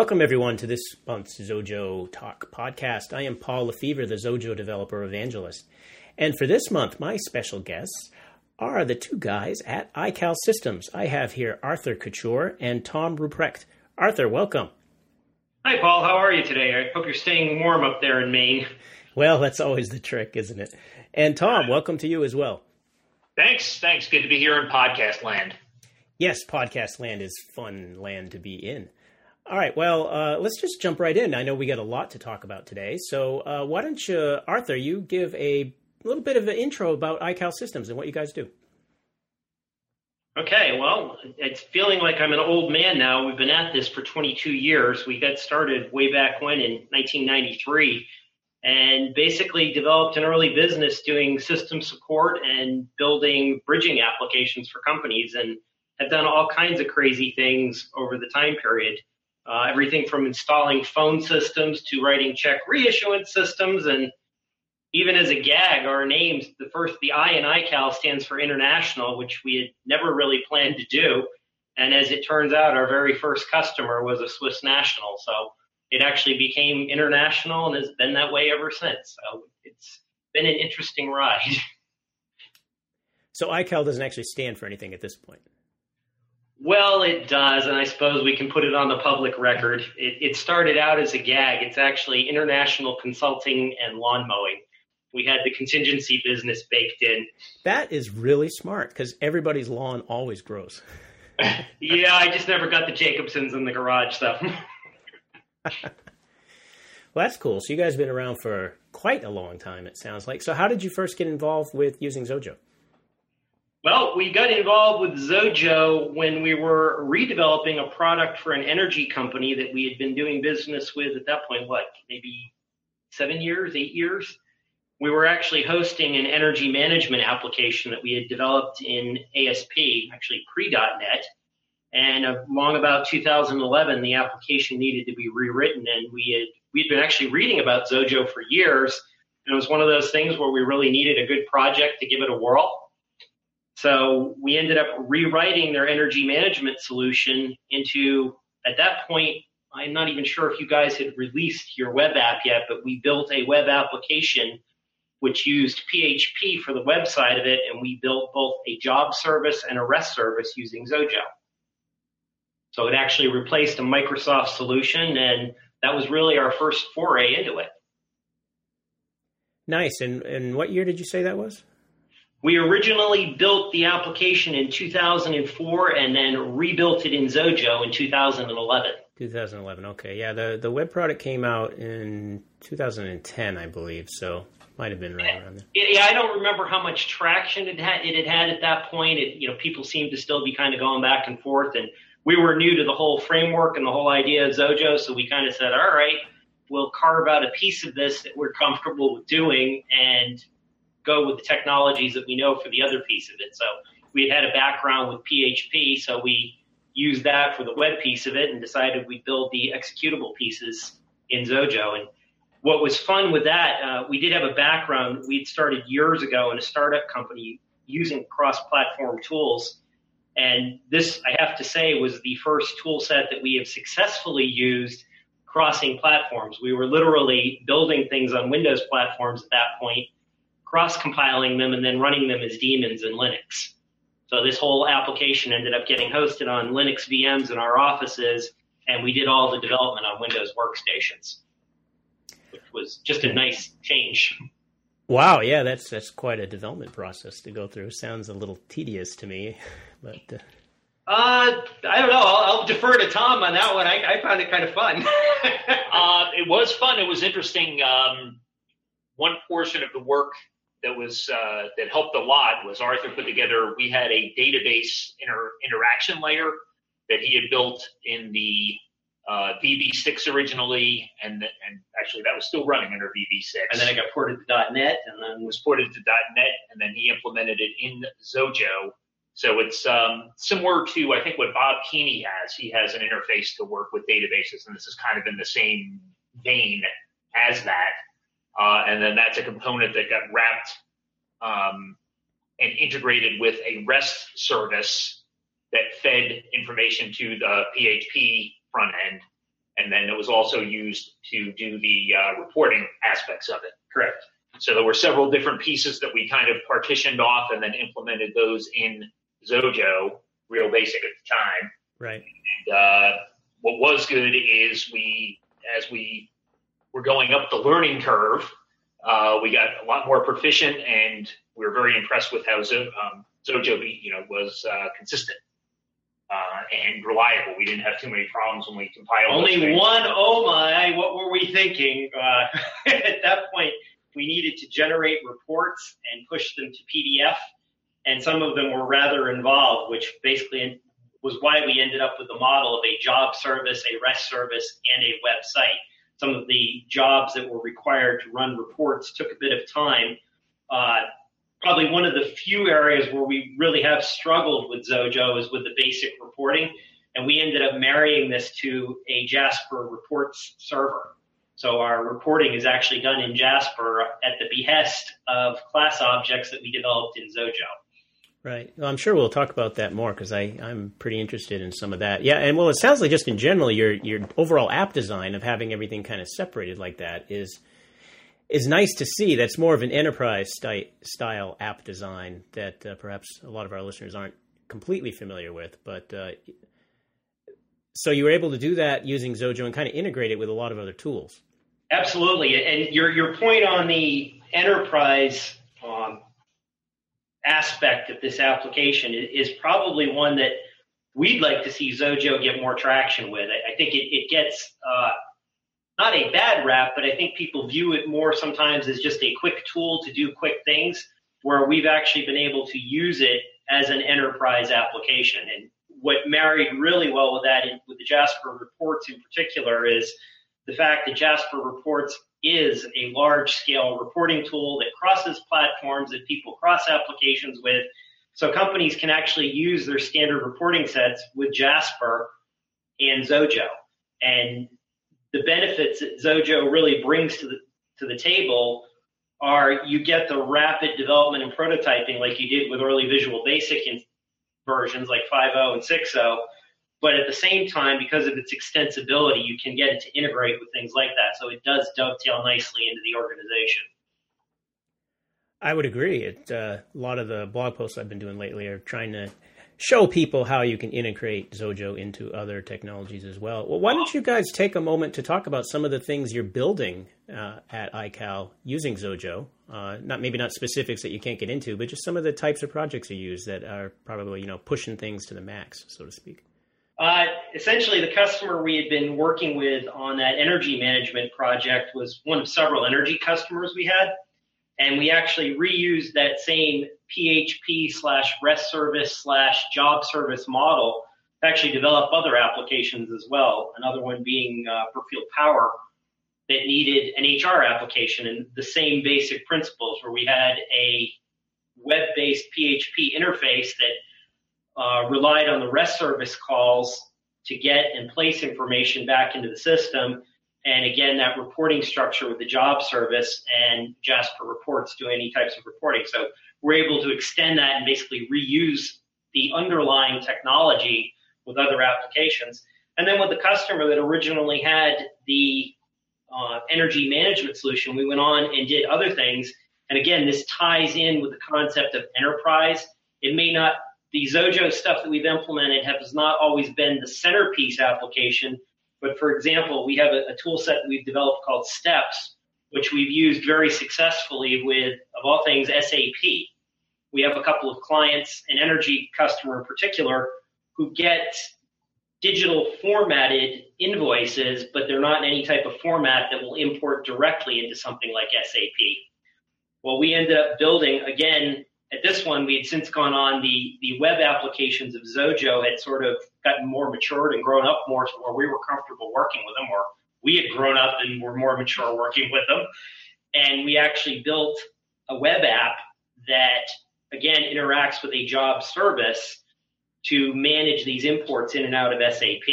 Welcome, everyone, to this month's Xojo Talk podcast. I am Paul Lefebvre, the Xojo developer evangelist. And for this month, my special guests are the two guys at iCal Systems. I have here Arthur Couture and Tom Ruprecht. Arthur, welcome. Hi, Paul. How are you today? I hope you're staying warm up there in Maine. Well, that's always the trick, isn't it? And Tom, welcome to you as well. Thanks. Thanks. Good to be here in podcast land. Yes, podcast land is fun land to be in. All right. Well, uh, let's just jump right in. I know we got a lot to talk about today. So uh, why don't you, Arthur, you give a little bit of an intro about iCal Systems and what you guys do. Okay, well, it's feeling like I'm an old man now. We've been at this for 22 years. We got started way back when in 1993 and basically developed an early business doing system support and building bridging applications for companies and have done all kinds of crazy things over the time period. Uh, everything from installing phone systems to writing check reissuance systems. And even as a gag, our names, the first, the I in iCal stands for international, which we had never really planned to do. And as it turns out, our very first customer was a Swiss national. So it actually became international and has been that way ever since. So it's been an interesting ride. So iCal doesn't actually stand for anything at this point. Well, it does, and I suppose we can put it on the public record. It, it, started out as a gag. It's actually international consulting and lawn mowing. We had the contingency business baked in. That is really smart because everybody's lawn always grows. yeah, I just never got the Jacobsons in the garage stuff. well, that's cool. So you guys have been around for quite a long time, it sounds like. So how did you first get involved with using Xojo? Well, we got involved with Xojo when we were redeveloping a product for an energy company that we had been doing business with at that point, what, maybe seven years, eight years? We were actually hosting an energy management application that we had developed in ASP, actually pre.NET. And uh, along about 2011, the application needed to be rewritten, and we had we'd been actually reading about Xojo for years. And it was one of those things where we really needed a good project to give it a whirl. So we ended up rewriting their energy management solution into, at that point, I'm not even sure if you guys had released your web app yet, but we built a web application which used PHP for the website of it, and we built both a job service and a REST service using Xojo. So it actually replaced a Microsoft solution, and that was really our first foray into it. Nice. And, and what year did you say that was? We originally built the application in 2004 and then rebuilt it in Xojo in 2011. 2011. Okay, yeah. The the web product came out in 2010, I believe. So might have been right around there. Yeah, I don't remember how much traction it had. It had had at that point. It, you know, people seemed to still be kind of going back and forth, and we were new to the whole framework and the whole idea of Xojo. So we kind of said, all right, we'll carve out a piece of this that we're comfortable with doing, and go with the technologies that we know for the other piece of it. So we had had a background with PHP, so we used that for the web piece of it and decided we'd build the executable pieces in Xojo. And what was fun with that, uh, we did have a background. We'd started years ago in a startup company using cross-platform tools. And this, I have to say, was the first tool set that we have successfully used crossing platforms. We were literally building things on Windows platforms at that point cross-compiling them and then running them as daemons in Linux. So this whole application ended up getting hosted on Linux VMs in our offices, and we did all the development on Windows workstations, which was just a nice change. Wow, yeah, that's that's quite a development process to go through. Sounds a little tedious to me, but. Uh... Uh, I don't know. I'll, I'll, defer to Tom on that one. I, I found it kind of fun. uh, it was fun. It was interesting. Um, one portion of the work that was uh, that helped a lot was Arthur put together. We had a database inter- interaction layer that he had built in the uh, VB6 originally, and and actually that was still running under VB6. And then it got ported to .NET, and then was ported to .NET, and then he implemented it in Xojo. So it's um, similar to I think what Bob Keeney has. He has an interface to work with databases, and this is kind of in the same vein as that. Uh, and then that's a component that got wrapped um, and integrated with a REST service that fed information to the PHP front end. and then it was also used to do the uh, reporting aspects of it. Correct. So there were several different pieces that we kind of partitioned off and then implemented those in Xojo, real basic at the time. Right. And, uh, what was good is we, as we were going up the learning curve, uh, we got a lot more proficient, and we were very impressed with how Zo, um, Xojo, you know, was uh, consistent uh, and reliable. We didn't have too many problems when we compiled. Only one. Oh my! What were we thinking? Uh, at that point, we needed to generate reports and push them to PDF, and some of them were rather involved, which basically was why we ended up with the model of a job service, a REST service, and a website some of the jobs that were required to run reports took a bit of time. Uh, probably one of the few areas where we really have struggled with Xojo is with the basic reporting, and we ended up marrying this to a Jasper reports server. So our reporting is actually done in Jasper at the behest of class objects that we developed in Xojo. Right. Well, I'm sure we'll talk about that more because I'm pretty interested in some of that. Yeah, and well, it sounds like just in general, your your overall app design of having everything kind of separated like that is is nice to see. That's more of an enterprise sty- style app design that uh, perhaps a lot of our listeners aren't completely familiar with. But uh, so you were able to do that using Xojo and kind of integrate it with a lot of other tools. Absolutely, and your your point on the enterprise aspect of this application is probably one that we'd like to see Xojo get more traction with. I, think it, it gets uh, not a bad rap, but I think people view it more sometimes as just a quick tool to do quick things, where we've actually been able to use it as an enterprise application. And what married really well with that, with the Jasper reports in particular, is the fact that Jasper reports is a large scale reporting tool that crosses platforms that people cross applications with. So companies can actually use their standard reporting sets with Jasper and Xojo. And the benefits that Xojo really brings to the, to the table are you get the rapid development and prototyping like you did with early Visual Basic versions like 5.0 and 6.0 but at the same time, because of its extensibility, you can get it to integrate with things like that. So it does dovetail nicely into the organization. I would agree. It, uh, a lot of the blog posts I've been doing lately are trying to show people how you can integrate Xojo into other technologies as well. Well, why don't you guys take a moment to talk about some of the things you're building uh, at iCal using Xojo? Uh, not maybe not specifics that you can't get into, but just some of the types of projects you use that are probably you know pushing things to the max, so to speak. Uh, essentially, the customer we had been working with on that energy management project was one of several energy customers we had. And we actually reused that same PHP slash REST service slash job service model to actually develop other applications as well. Another one being uh, Brookfield Power that needed an HR application and the same basic principles where we had a web-based PHP interface that uh, relied on the REST service calls to get and place information back into the system. And again, that reporting structure with the job service and Jasper reports do any types of reporting. So we're able to extend that and basically reuse the underlying technology with other applications. And then with the customer that originally had the uh, energy management solution, we went on and did other things. And again, this ties in with the concept of enterprise. It may not the Xojo stuff that we've implemented has not always been the centerpiece application. But for example, we have a, a tool set that we've developed called Steps, which we've used very successfully with, of all things, SAP. We have a couple of clients, an energy customer in particular, who get digital formatted invoices, but they're not in any type of format that will import directly into something like SAP. Well, we ended up building, again, at this one, we had since gone on the, the web applications of Xojo had sort of gotten more matured and grown up more to where we were comfortable working with them, or we had grown up and were more mature working with them. And we actually built a web app that, again, interacts with a job service to manage these imports in and out of SAP.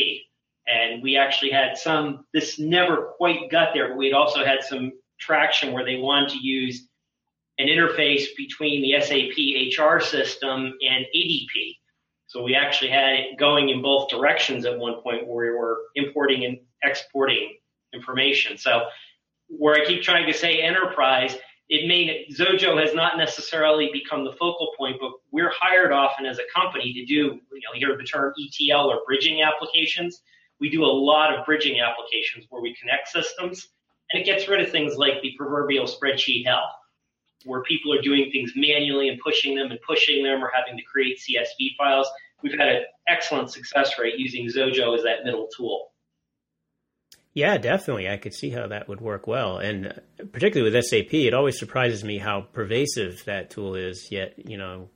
And we actually had some, this never quite got there, but we had also had some traction where they wanted to use an interface between the SAP HR system and ADP. So we actually had it going in both directions at one point where we were importing and exporting information. So where I keep trying to say enterprise, it may Xojo has not necessarily become the focal point, but we're hired often as a company to do, you know, you hear the term ETL or bridging applications. We do a lot of bridging applications where we connect systems, and it gets rid of things like the proverbial spreadsheet hell, where people are doing things manually and pushing them and pushing them or having to create CSV files. We've had an excellent success rate using Xojo as that middle tool. Yeah, definitely. I could see how that would work well. And particularly with SAP, it always surprises me how pervasive that tool is, yet, you know,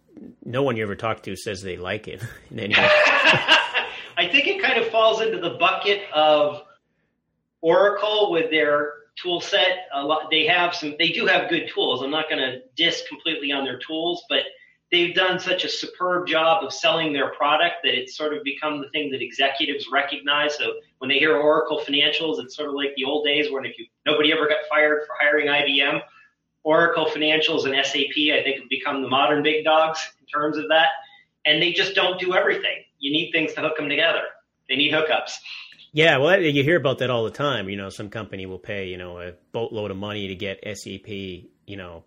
no one you ever talk to says they like it in any way. I think it kind of falls into the bucket of Oracle with their tool set. A lot, they have some, they do have good tools. I'm not going to diss completely on their tools, but they've done such a superb job of selling their product that it's sort of become the thing that executives recognize. So when they hear Oracle Financials, it's sort of like the old days when if you nobody ever got fired for hiring IBM. Oracle Financials and SAP, I think, have become the modern big dogs in terms of that. And they just don't do everything. You need things to hook them together. They need hookups. Yeah, well, you hear about that all the time. You know, some company will pay, you know, a boatload of money to get SAP, you know,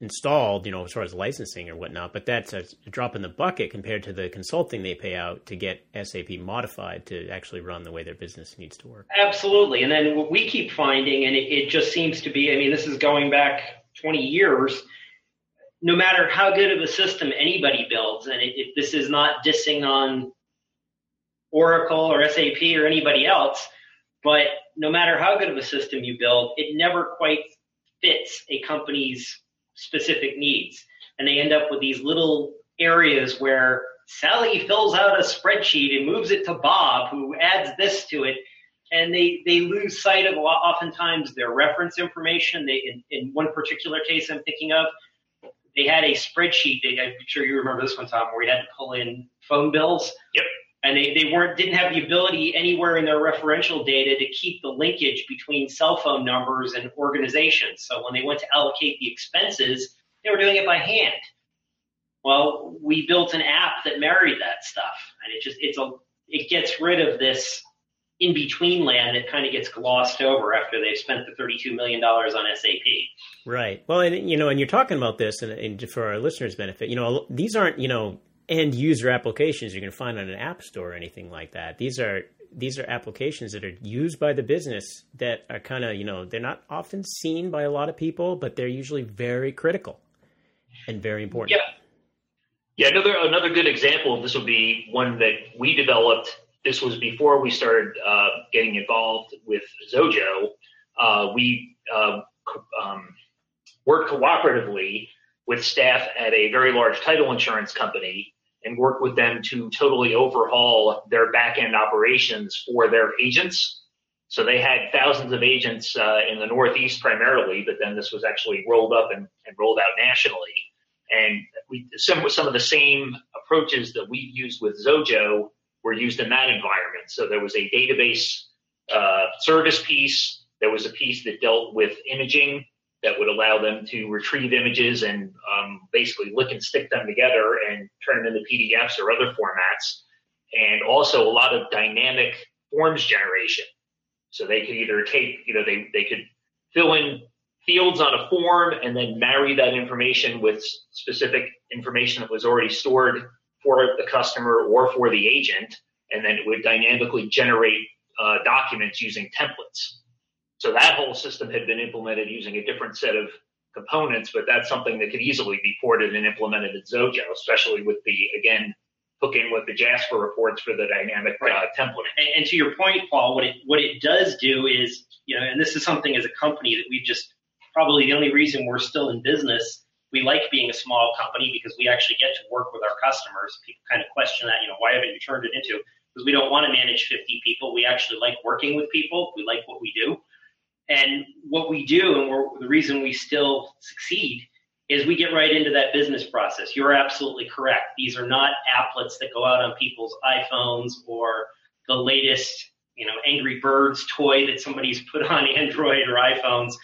installed, you know, as far as licensing or whatnot, but that's a drop in the bucket compared to the consulting they pay out to get SAP modified to actually run the way their business needs to work. Absolutely. And then what we keep finding, and it, it just seems to be, I mean, this is going back 20 years, no matter how good of a system anybody builds, and it, it, this is not dissing on Oracle or SAP or anybody else, but no matter how good of a system you build, it never quite fits a company's specific needs. And they end up with these little areas where Sally fills out a spreadsheet and moves it to Bob, who adds this to it. And they, they lose sight of oftentimes their reference information. They, in, in one particular case I'm thinking of, they had a spreadsheet. They, I'm sure you remember this one, Tom, where we had to pull in phone bills. Yep. And they, they weren't didn't have the ability anywhere in their referential data to keep the linkage between cell phone numbers and organizations. So when they went to allocate the expenses, they were doing it by hand. Well, we built an app that married that stuff, and it just it's a it gets rid of this in between land that kind of gets glossed over after they've spent the thirty-two million dollars on SAP. Right. Well, and you know, and you're talking about this, and, and for our listeners' benefit, you know, these aren't you know end user applications going to find on an app store or anything like that. These are these are applications that are used by the business that are kind of you know they're not often seen by a lot of people, but they're usually very critical and very important. Yeah. Yeah, another another good example of this would be one that we developed. This was before we started uh, getting involved with Xojo. Uh, we uh, um, worked cooperatively with staff at a very large title insurance company and worked with them to totally overhaul their back end operations for their agents. So they had thousands of agents uh, in the Northeast primarily, but then this was actually rolled up and, and rolled out nationally. And we, some, some of the same approaches that we used with Xojo were used in that environment. So there was a database uh, service piece. There was a piece that dealt with imaging that would allow them to retrieve images and um, basically look and stick them together and turn them into PDFs or other formats. And also a lot of dynamic forms generation. So they could either take, you know, they, they could fill in fields on a form and then marry that information with specific information that was already stored for the customer or for the agent. And then it would dynamically generate uh, documents using templates. So that whole system had been implemented using a different set of components, but that's something that could easily be ported and implemented in Xojo, especially with the, again, hooking with the Jasper reports for the dynamic right. uh, template. And, and, to your point, Paul, what it, what it does do is, you know, and this is something as a company that we've just probably the only reason we're still in business. We like being a small company because we actually get to work with our customers. People kind of question that, you know, why haven't you turned it into? Because we don't want to manage 50 people. We actually like working with people. We like what we do. And what we do, and the reason we still succeed, is we get right into that business process. You're absolutely correct. These are not applets that go out on people's iPhones or the latest, you know, Angry Birds toy that somebody's put on Android or iPhones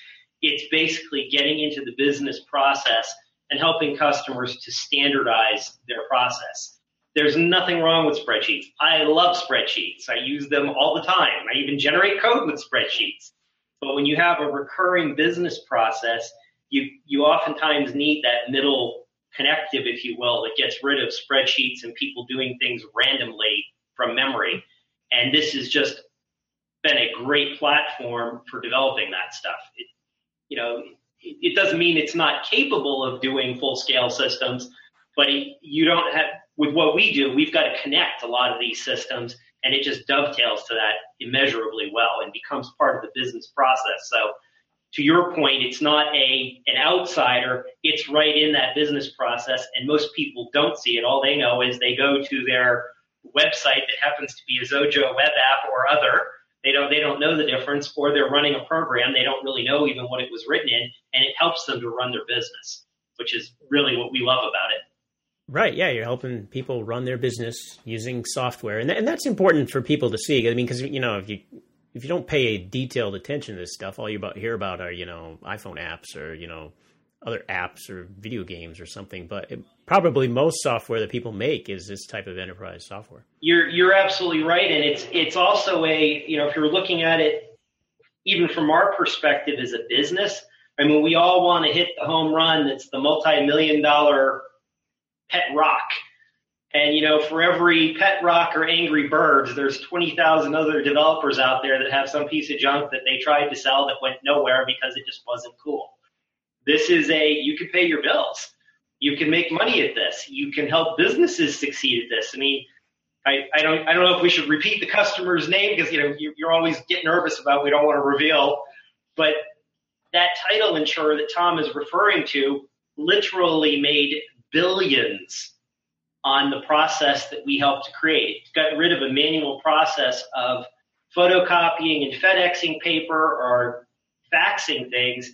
it's basically getting into the business process and helping customers to standardize their process. There's nothing wrong with spreadsheets. I love spreadsheets. I use them all the time. I even generate code with spreadsheets. But when you have a recurring business process, you, you oftentimes need that middle connective, if you will, that gets rid of spreadsheets and people doing things randomly from memory. And this has just been a great platform for developing that stuff. It, you know, it, it doesn't mean it's not capable of doing full scale systems, but you don't have, with what we do, we've got to connect a lot of these systems and it just dovetails to that immeasurably well and becomes part of the business process. So to your point, it's not a an outsider. It's right in that business process, and most people don't see it. All they know is they go to their website that happens to be a Xojo web app or other. They don't they don't know the difference, or they're running a program they don't really know even what it was written in, and it helps them to run their business, which is really what we love about it. Right. Yeah, you're helping people run their business using software, and th- and that's important for people to see. I mean, because you know, if you if you don't pay a detailed attention to this stuff, all you about hear about are you know iPhone apps or you know other apps or video games or something. But it, probably most software that people make is this type of enterprise software. You're you're absolutely right, and it's it's also a you know if you're looking at it even from our perspective as a business. I mean, we all want to hit the home run. That's the multi-million dollar pet rock. And you know, for every pet rock or angry birds, there's 20,000 other developers out there that have some piece of junk that they tried to sell that went nowhere because it just wasn't cool. This is a you can pay your bills. You can make money at this. You can help businesses succeed at this. I mean, I, I don't I don't know if we should repeat the customer's name because you know you, you're always getting nervous about we don't want to reveal, but that title insurer that Tom is referring to literally made billions on the process that we helped to create. Got rid of a manual process of photocopying and FedExing paper or faxing things,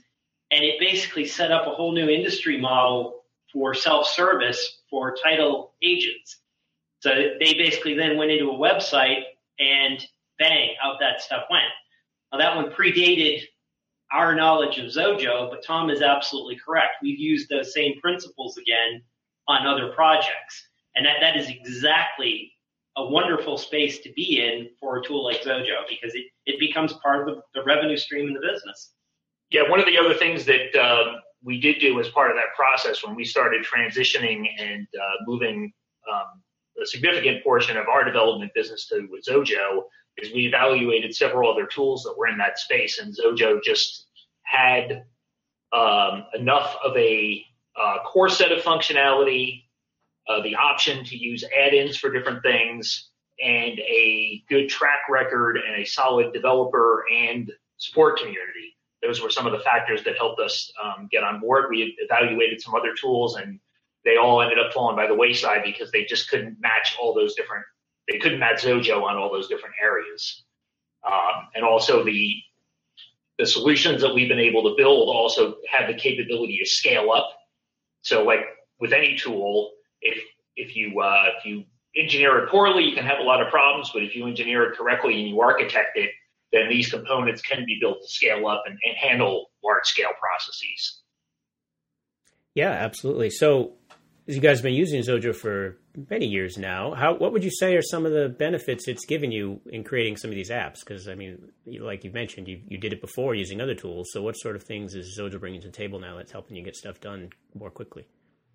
and it basically set up a whole new industry model for self-service for title agents. So they basically then went into a website and bang, out that stuff went. Now that one predated our knowledge of Xojo, but Tom is absolutely correct. We've used those same principles again on other projects. And that, that is exactly a wonderful space to be in for a tool like Xojo because it, it becomes part of the, the revenue stream in the business. Yeah, one of the other things that um, we did do as part of that process when we started transitioning and uh, moving um, a significant portion of our development business to Xojo is we evaluated several other tools that were in that space, and Xojo just had um, enough of a uh, core set of functionality, uh, the option to use add-ins for different things, and a good track record and a solid developer and support community. Those were some of the factors that helped us um, get on board. We evaluated some other tools, and they all ended up falling by the wayside because they just couldn't match all those different. They couldn't match Xojo on all those different areas, um, and also the the solutions that we've been able to build also have the capability to scale up. So, like with any tool, if if you uh, if you engineer it poorly, you can have a lot of problems. But if you engineer it correctly and you architect it, then these components can be built to scale up and, and handle large scale processes. Yeah, absolutely. So, you guys have been using Xojo for many years now, how what would you say are some of the benefits it's given you in creating some of these apps? Because I mean, like you mentioned, you you did it before using other tools. So, what sort of things is Xojo bringing to the table now that's helping you get stuff done more quickly?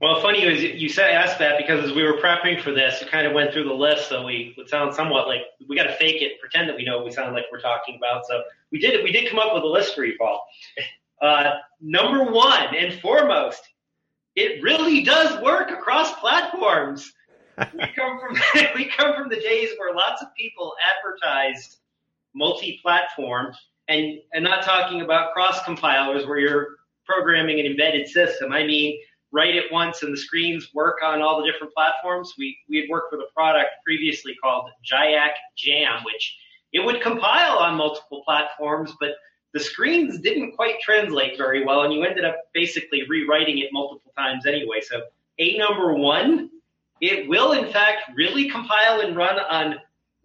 Well, funny is you said asked that because as we were prepping for this, it kind of went through the list, so we would sound somewhat like we got to fake it, pretend that we know what we sound like we're talking about. So we did We did come up with a list for you, Paul. Uh, number one and foremost, it really does work across platforms. We come from we come from the days where lots of people advertised multi-platform, and and not talking about cross compilers where you're programming an embedded system. I mean write it once and the screens work on all the different platforms. We, we had worked with a product previously called Jayak Jam, which it would compile on multiple platforms, but the screens didn't quite translate very well and you ended up basically rewriting it multiple times anyway. So a number one, it will in fact really compile and run on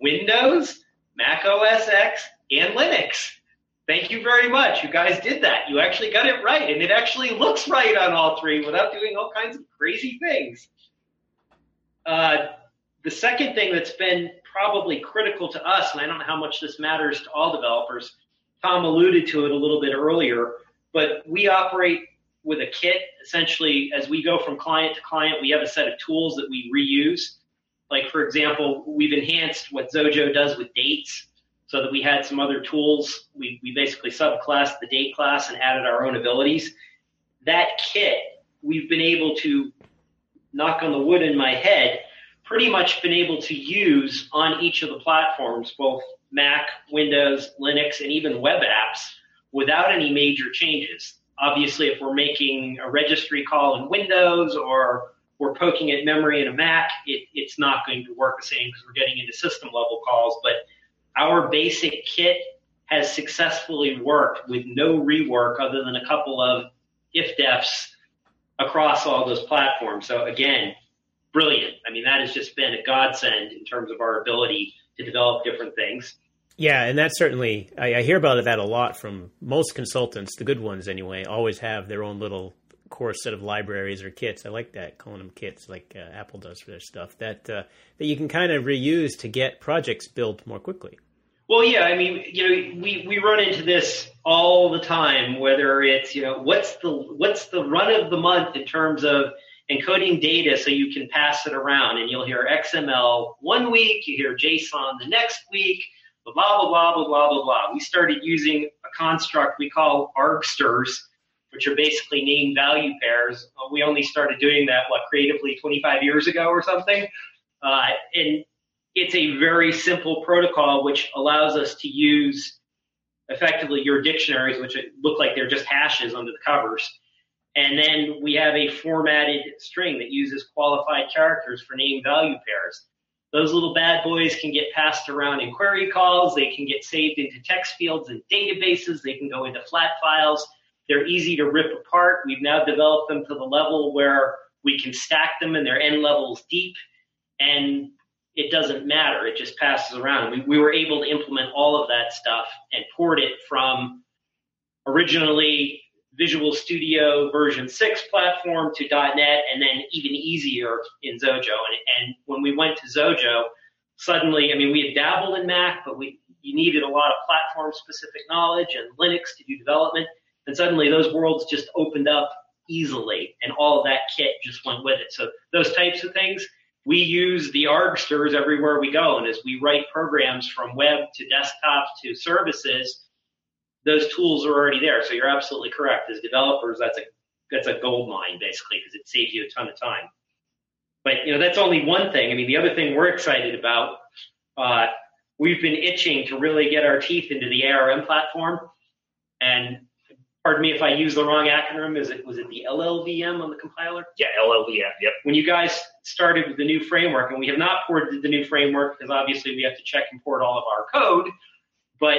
Windows, Mac OS X, and Linux. Thank you very much. You guys did that. You actually got it right. And it actually looks right on all three without doing all kinds of crazy things. Uh, the second thing that's been probably critical to us, and I don't know how much this matters to all developers, Tom alluded to it a little bit earlier, but we operate with a kit. Essentially, as we go from client to client, we have a set of tools that we reuse. Like, for example, we've enhanced what Xojo does with dates so that we had some other tools. We, we basically subclassed the date class and added our own abilities. That kit, we've been able to knock on the wood in my head, pretty much been able to use on each of the platforms, both Mac, Windows, Linux, and even web apps without any major changes. Obviously, if we're making a registry call in Windows or we're poking at memory in a Mac, it, it's not going to work the same because we're getting into system level calls. But our basic kit has successfully worked with no rework other than a couple of if defs across all those platforms. So again, brilliant. I mean, that has just been a godsend in terms of our ability to develop different things. Yeah, and that's certainly I, I hear about that a lot from most consultants, the good ones anyway, always have their own little core set of libraries or kits. I like that calling them kits, like uh, Apple does for their stuff. That uh, that you can kind of reuse to get projects built more quickly. Well, yeah, I mean, you know, we, we run into this all the time. Whether it's you know what's the what's the run of the month in terms of encoding data so you can pass it around, and you'll hear XML one week, you hear JSON the next week, blah blah blah blah blah blah blah. We started using a construct we call argsters, which are basically name value pairs. We only started doing that what creatively 25 years ago or something, uh, and it's a very simple protocol which allows us to use effectively your dictionaries, which look like they're just hashes under the covers. And then we have a formatted string that uses qualified characters for name value pairs. Those little bad boys can get passed around in query calls. They can get saved into text fields and databases. They can go into flat files. They're easy to rip apart. We've now developed them to the level where we can stack them and their n levels deep. And it doesn't matter. It just passes around. We, we were able to implement all of that stuff and port it from originally Visual Studio version 6 platform to .NET and then even easier in Xojo. And, and when we went to Xojo, suddenly, I mean, we had dabbled in Mac, but we, you needed a lot of platform specific knowledge and Linux to do development. And suddenly those worlds just opened up easily and all of that kit just went with it. So those types of things, we use the argsters everywhere we go. And as we write programs from web to desktop to services, those tools are already there. So you're absolutely correct. As developers, that's a that's a gold mine basically because it saves you a ton of time. But you know that's only one thing. I mean, the other thing we're excited about, uh, we've been itching to really get our teeth into the ARM platform, and pardon me if I use the wrong acronym. Is it was it the LLVM on the compiler? Yeah, LLVM. Yep. When you guys started with the new framework, and we have not ported the new framework because obviously we have to check and port all of our code, but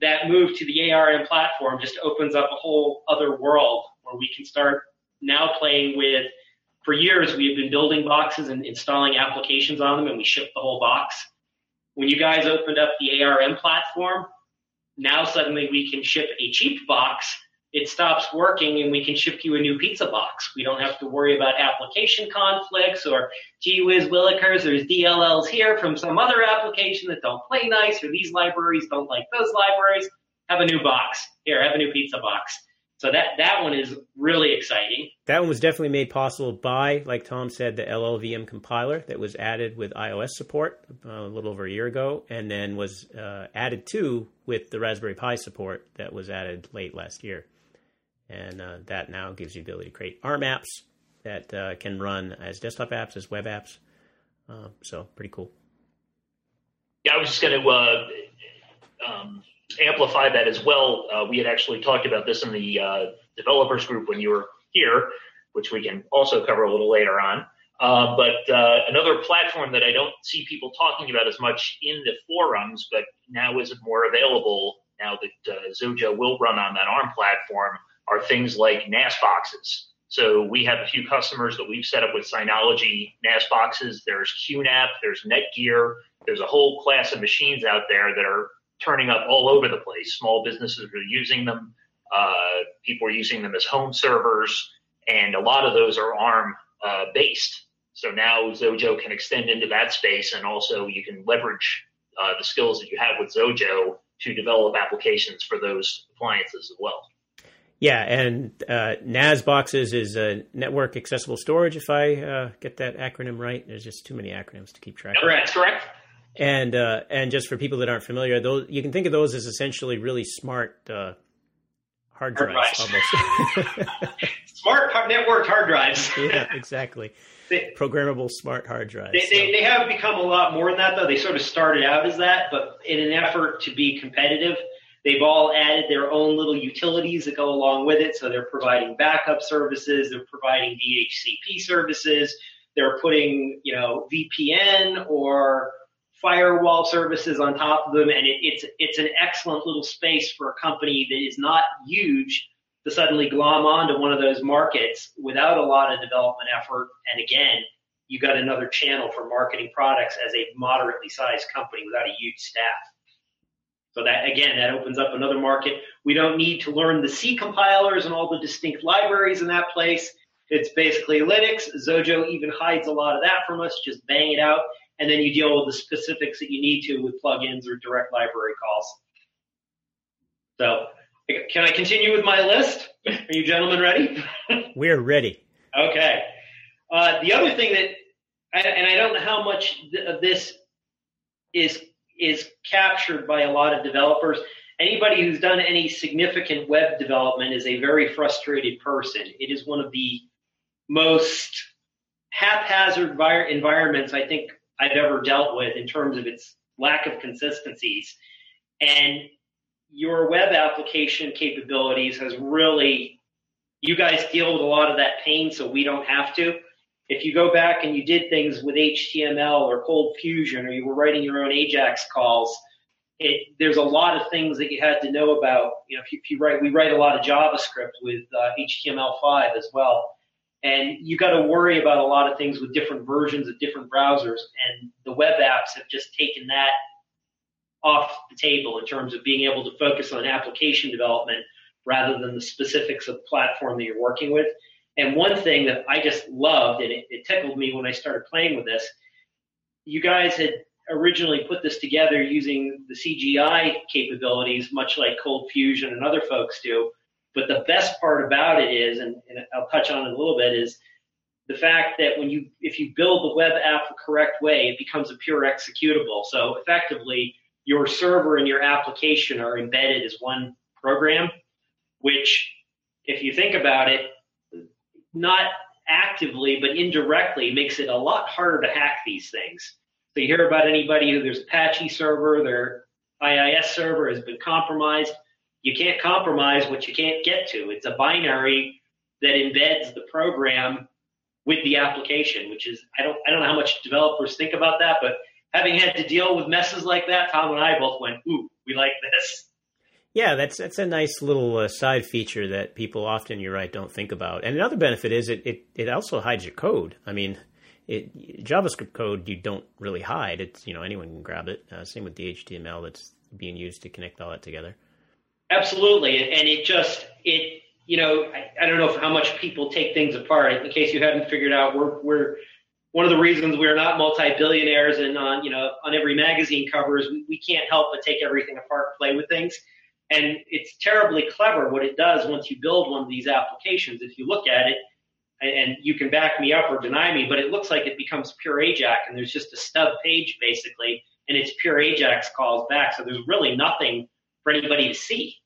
that move to the ARM platform just opens up a whole other world where we can start now playing with. For years, we have been building boxes and installing applications on them, and we ship the whole box. When you guys opened up the ARM platform, now suddenly we can ship a cheap box it stops working and we can ship you a new pizza box. We don't have to worry about application conflicts or gee whiz willikers, there's DLLs here from some other application that don't play nice or these libraries don't like those libraries. Have a new box. Here, have a new pizza box. So that, that one is really exciting. That one was definitely made possible by, like Tom said, the LLVM compiler that was added with iOS support uh, a little over a year ago, and then was uh, added to with the Raspberry Pi support that was added late last year and uh, that now gives you the ability to create ARM apps that uh, can run as desktop apps as web apps. Uh, so pretty cool. Yeah, I was just going to uh, um, amplify that as well. Uh, we had actually talked about this in the uh, developers group when you were here, which we can also cover a little later on. but another platform that I don't see people talking about as much in the forums, but now is it more available now that Xojo will run on that ARM platform are things like NAS boxes. So we have a few customers that we've set up with Synology NAS boxes. There's QNAP, there's Netgear, there's a whole class of machines out there that are turning up all over the place. Small businesses are using them. Uh, people are using them as home servers, and a lot of those are ARM uh, based. So now Xojo can extend into that space, and also you can leverage uh, the skills that you have with Xojo to develop applications for those appliances as well. Yeah, and uh, NAS boxes is a network accessible storage. If I uh, get that acronym right, there's just too many acronyms to keep track. Of. Correct. Correct. And uh, and just for people that aren't familiar, those you can think of those as essentially really smart uh, hard drives, hard drives. smart networked hard drives. yeah, exactly. They, Programmable smart hard drives. They, so. they, they have become a lot more than that, though. They sort of started out as that, but in an effort to be competitive, they've all added their own little utilities that go along with it. So they're providing backup services, they're providing DHCP services, they're putting, you know, VPN or firewall services on top of them, and it, it's it's an excellent little space for a company that is not huge to suddenly glom onto one of those markets without a lot of development effort. And again, you got another channel for marketing products as a moderately sized company without a huge staff. So that again, that opens up another market. We don't need to learn the C compilers and all the distinct libraries in that place. It's basically Linux. Xojo even hides a lot of that from us. Just bang it out, and then you deal with the specifics that you need to with plugins or direct library calls. So can I continue with my list? Are you gentlemen ready? We're ready. Okay. Uh, the other thing that, I and I don't know how much of this is is captured by a lot of developers. Anybody who's done any significant web development is a very frustrated person. It is one of the most haphazard environments I think I've ever dealt with in terms of its lack of consistencies. And your web application capabilities has really, you guys deal with a lot of that pain, so we don't have to. If you go back and you did things with HTML or Cold Fusion, or you were writing your own AJAX calls, it, there's a lot of things that you had to know about. You know, if you, if you write, we write a lot of JavaScript with uh, HTML5 as well, and you got to worry about a lot of things with different versions of different browsers. And the web apps have just taken that off the table in terms of being able to focus on application development rather than the specifics of the platform that you're working with. And one thing that I just loved, and it, it tickled me when I started playing with this, you guys had originally put this together using the CGI capabilities, much like Cold Fusion and other folks do. But the best part about it is, and, and I'll touch on it a little bit, is the fact that when you, if you build the web app the correct way, it becomes a pure executable. So effectively, your server and your application are embedded as one program, which, if you think about it, not actively but indirectly makes it a lot harder to hack these things. So you hear about anybody who there's Apache server, their IIS server has been compromised. You can't compromise what you can't get to. It's a binary that embeds the program with the application, which is I don't I don't know how much developers think about that, but having had to deal with messes like that, Tom and I both went, "Ooh, we like this." Yeah, that's that's a nice little uh, side feature that people often, you're right, don't think about. And another benefit is it it, it also hides your code. I mean, it, JavaScript code you don't really hide. It's you know anyone can grab it. Uh, same with the HTML that's being used to connect all that together. Absolutely, and it just it you know I, I don't know how much people take things apart. In case you haven't figured out, we're we're one of the reasons we're not multi-billionaires and on you know on every magazine cover is we, we can't help but take everything apart, play with things, and it's terribly clever what it does once you build one of these applications. If you look at it, and you can back me up or deny me, but it looks like it becomes pure AJAX, and there's just a stub page basically, and it's pure AJAX calls back. So there's really nothing for anybody to see.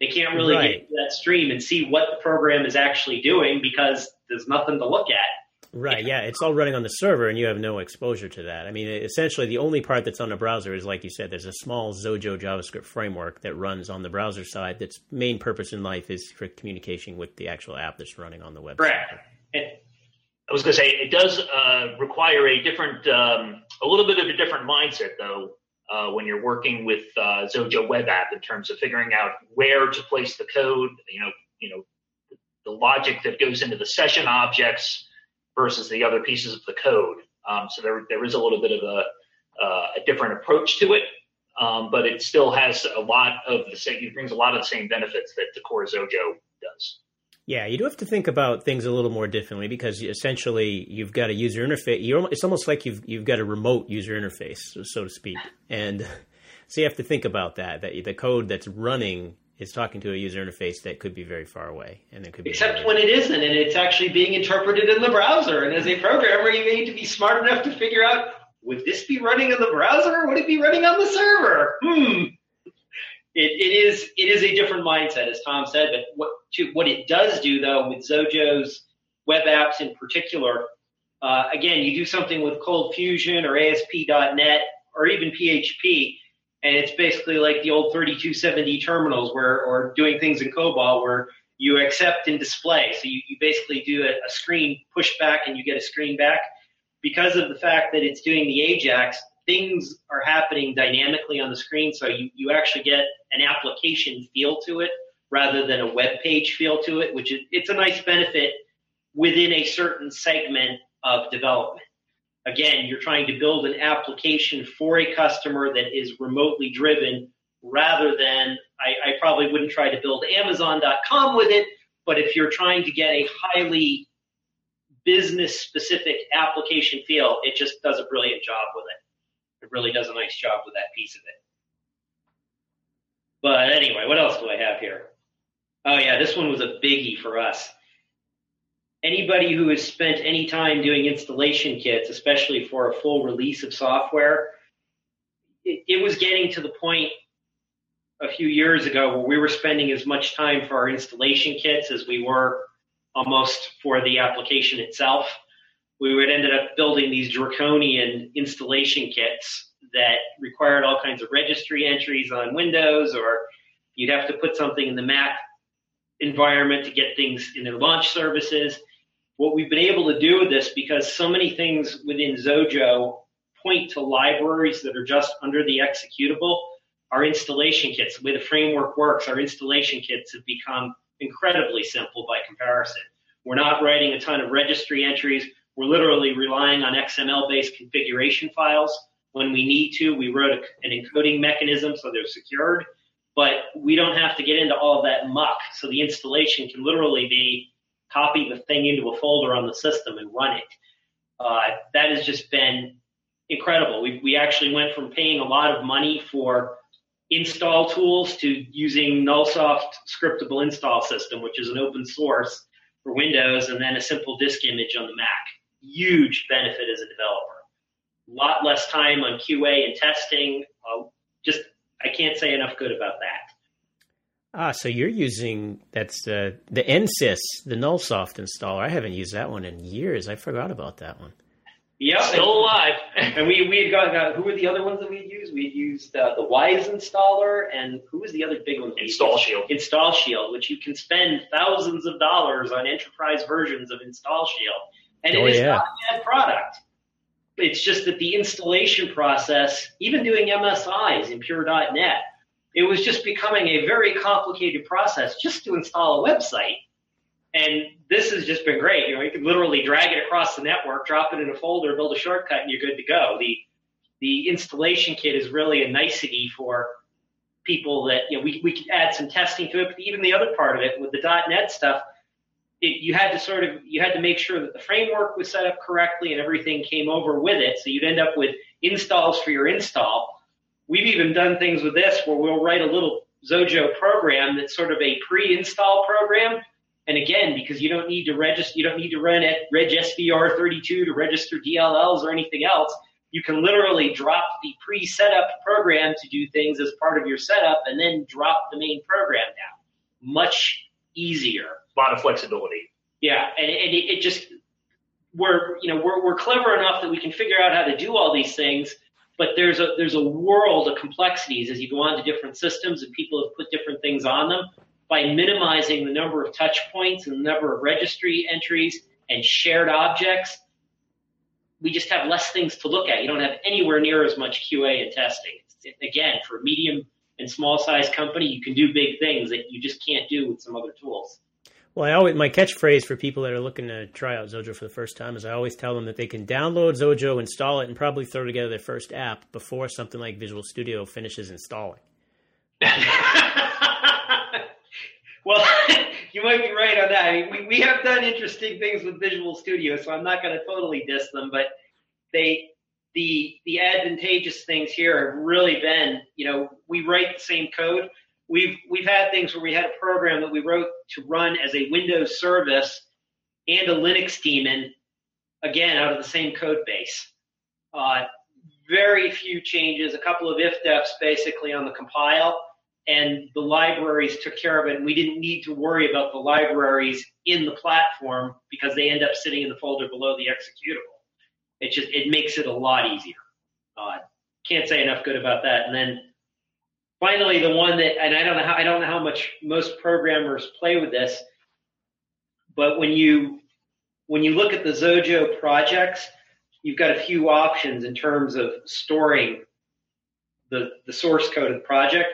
They can't really right. get that stream and see what the program is actually doing because there's nothing to look at. Right. Yeah. It's all running on the server, and you have no exposure to that. I mean, essentially, the only part that's on the browser is, like you said, there's a small Xojo JavaScript framework that runs on the browser side. That's main purpose in life is for communication with the actual app that's running on the web. Correct. I was going to say it does uh, require a different, um, a little bit of a different mindset, though, uh, when you're working with uh, Xojo web app in terms of figuring out where to place the code. You know, you know, the logic that goes into the session objects versus the other pieces of the code. Um, so there, there is a little bit of a, uh, a different approach to it, um, but it still has a lot of the same, it brings a lot of the same benefits that the core Xojo does. Yeah, you do have to think about things a little more differently because essentially you've got a user interface. It's almost like you've you've got a remote user interface, so to speak, and so you have to think about that. That the code that's running is talking to a user interface that could be very far away, and it could be except when it isn't, and it's actually being interpreted in the browser. And as a programmer, you need to be smart enough to figure out would this be running in the browser or would it be running on the server? Hmm it, it is it is a different mindset, as Tom said. But what to, what it does do though with Xojo's web apps in particular, uh, again, you do something with Cold Fusion or ASP.NET or even PHP, and it's basically like the old 3270 terminals where or doing things in COBOL where you accept and display. So you, you basically do a, a screen push back and you get a screen back. Because of the fact that it's doing the Ajax, things are happening dynamically on the screen, so you, you actually get an application feel to it rather than a web page feel to it, which is it's a nice benefit within a certain segment of development. Again, you're trying to build an application for a customer that is remotely driven rather than I, I probably wouldn't try to build Amazon.com with it, but if you're trying to get a highly business specific application feel, it just does a brilliant job with it it really does a nice job with that piece of it. But anyway, what else do I have here? Oh yeah, this one was a biggie for us. Anybody who has spent any time doing installation kits, especially for a full release of software, it, it was getting to the point a few years ago where we were spending as much time for our installation kits as we were almost for the application itself we would ended up building these draconian installation kits that required all kinds of registry entries on Windows, or you'd have to put something in the Mac environment to get things in their launch services. What we've been able to do with this, because so many things within Xojo point to libraries that are just under the executable, our installation kits, the way the framework works, our installation kits have become incredibly simple by comparison. We're not writing a ton of registry entries. We're literally relying on XML based configuration files. When we need to, we wrote an encoding mechanism so they're secured, but we don't have to get into all that muck. So the installation can literally be copy the thing into a folder on the system and run it. Uh, that has just been incredible. We, we actually went from paying a lot of money for install tools to using Nullsoft scriptable install system, which is an open source for Windows, and then a simple disk image on the Mac huge benefit as a developer. A lot less time on QA and testing. Uh, just I can't say enough good about that. Ah, so you're using that's uh, the NSIS, the Nullsoft installer. I haven't used that one in years. I forgot about that one. Yep, still alive. and we we had got, got who were the other ones that we had used? We had used uh, the Wise installer, and who was the other big one? Install Shield. Install Shield, which you can spend thousands of dollars on enterprise versions of Install Shield and oh, it is yeah. not a bad product. It's just that the installation process, even doing MSIs in pure.NET, it was just becoming a very complicated process just to install a website. And this has just been great. You know, you can literally drag it across the network, drop it in a folder, build a shortcut, and you're good to go. The the installation kit is really a nicety for people that you know we we could add some testing to it, but even the other part of it with the .NET stuff, it, you had to sort of you had to make sure that the framework was set up correctly and everything came over with it. So you'd end up with installs for your install. We've even done things with this where we'll write a little Xojo program that's sort of a pre-install program. And again, because you don't need to register, you don't need to run at Reg SVR 32 to register DLLs or anything else. You can literally drop the pre-setup program to do things as part of your setup and then drop the main program down. Much easier a lot of flexibility. Yeah, and, and it, it just we're you know we're we're clever enough that we can figure out how to do all these things, but there's a there's a world of complexities as you go on to different systems and people have put different things on them. By minimizing the number of touch points and the number of registry entries and shared objects, we just have less things to look at. You don't have anywhere near as much QA and testing. Again, for medium and small size company, you can do big things that you just can't do with some other tools. Well, I always my catchphrase for people that are looking to try out Xojo for the first time is I always tell them that they can download Xojo, install it, and probably throw together their first app before something like Visual Studio finishes installing. well, you might be right on that. I mean, we, we have done interesting things with Visual Studio, so I'm not going to totally diss them, but they the the advantageous things here have really been, you know, we write the same code. We've we've had things where we had a program that we wrote to run as a Windows service and a Linux daemon, again out of the same code base. Uh, very few changes, a couple of if defs basically on the compile, and the libraries took care of it. And we didn't need to worry about the libraries in the platform because they end up sitting in the folder below the executable. It just it makes it a lot easier. Uh, can't say enough good about that. And then finally, the one that and I don't know how I don't know how much most programmers play with this, but when you when you look at the Xojo projects, you've got a few options in terms of storing the the source code of the project.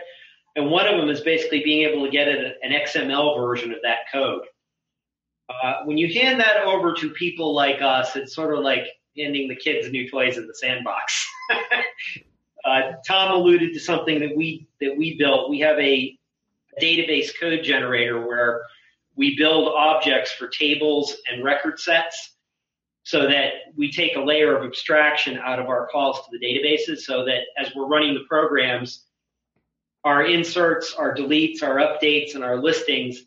And one of them is basically being able to get an XML version of that code. Uh, when you hand that over to people like us, it's sort of like handing the kids new toys in the sandbox. uh, Tom alluded to something that we that we built. We have a, database code generator where we build objects for tables and record sets so that we take a layer of abstraction out of our calls to the databases so that as we're running the programs, our inserts, our deletes, our updates, and our listings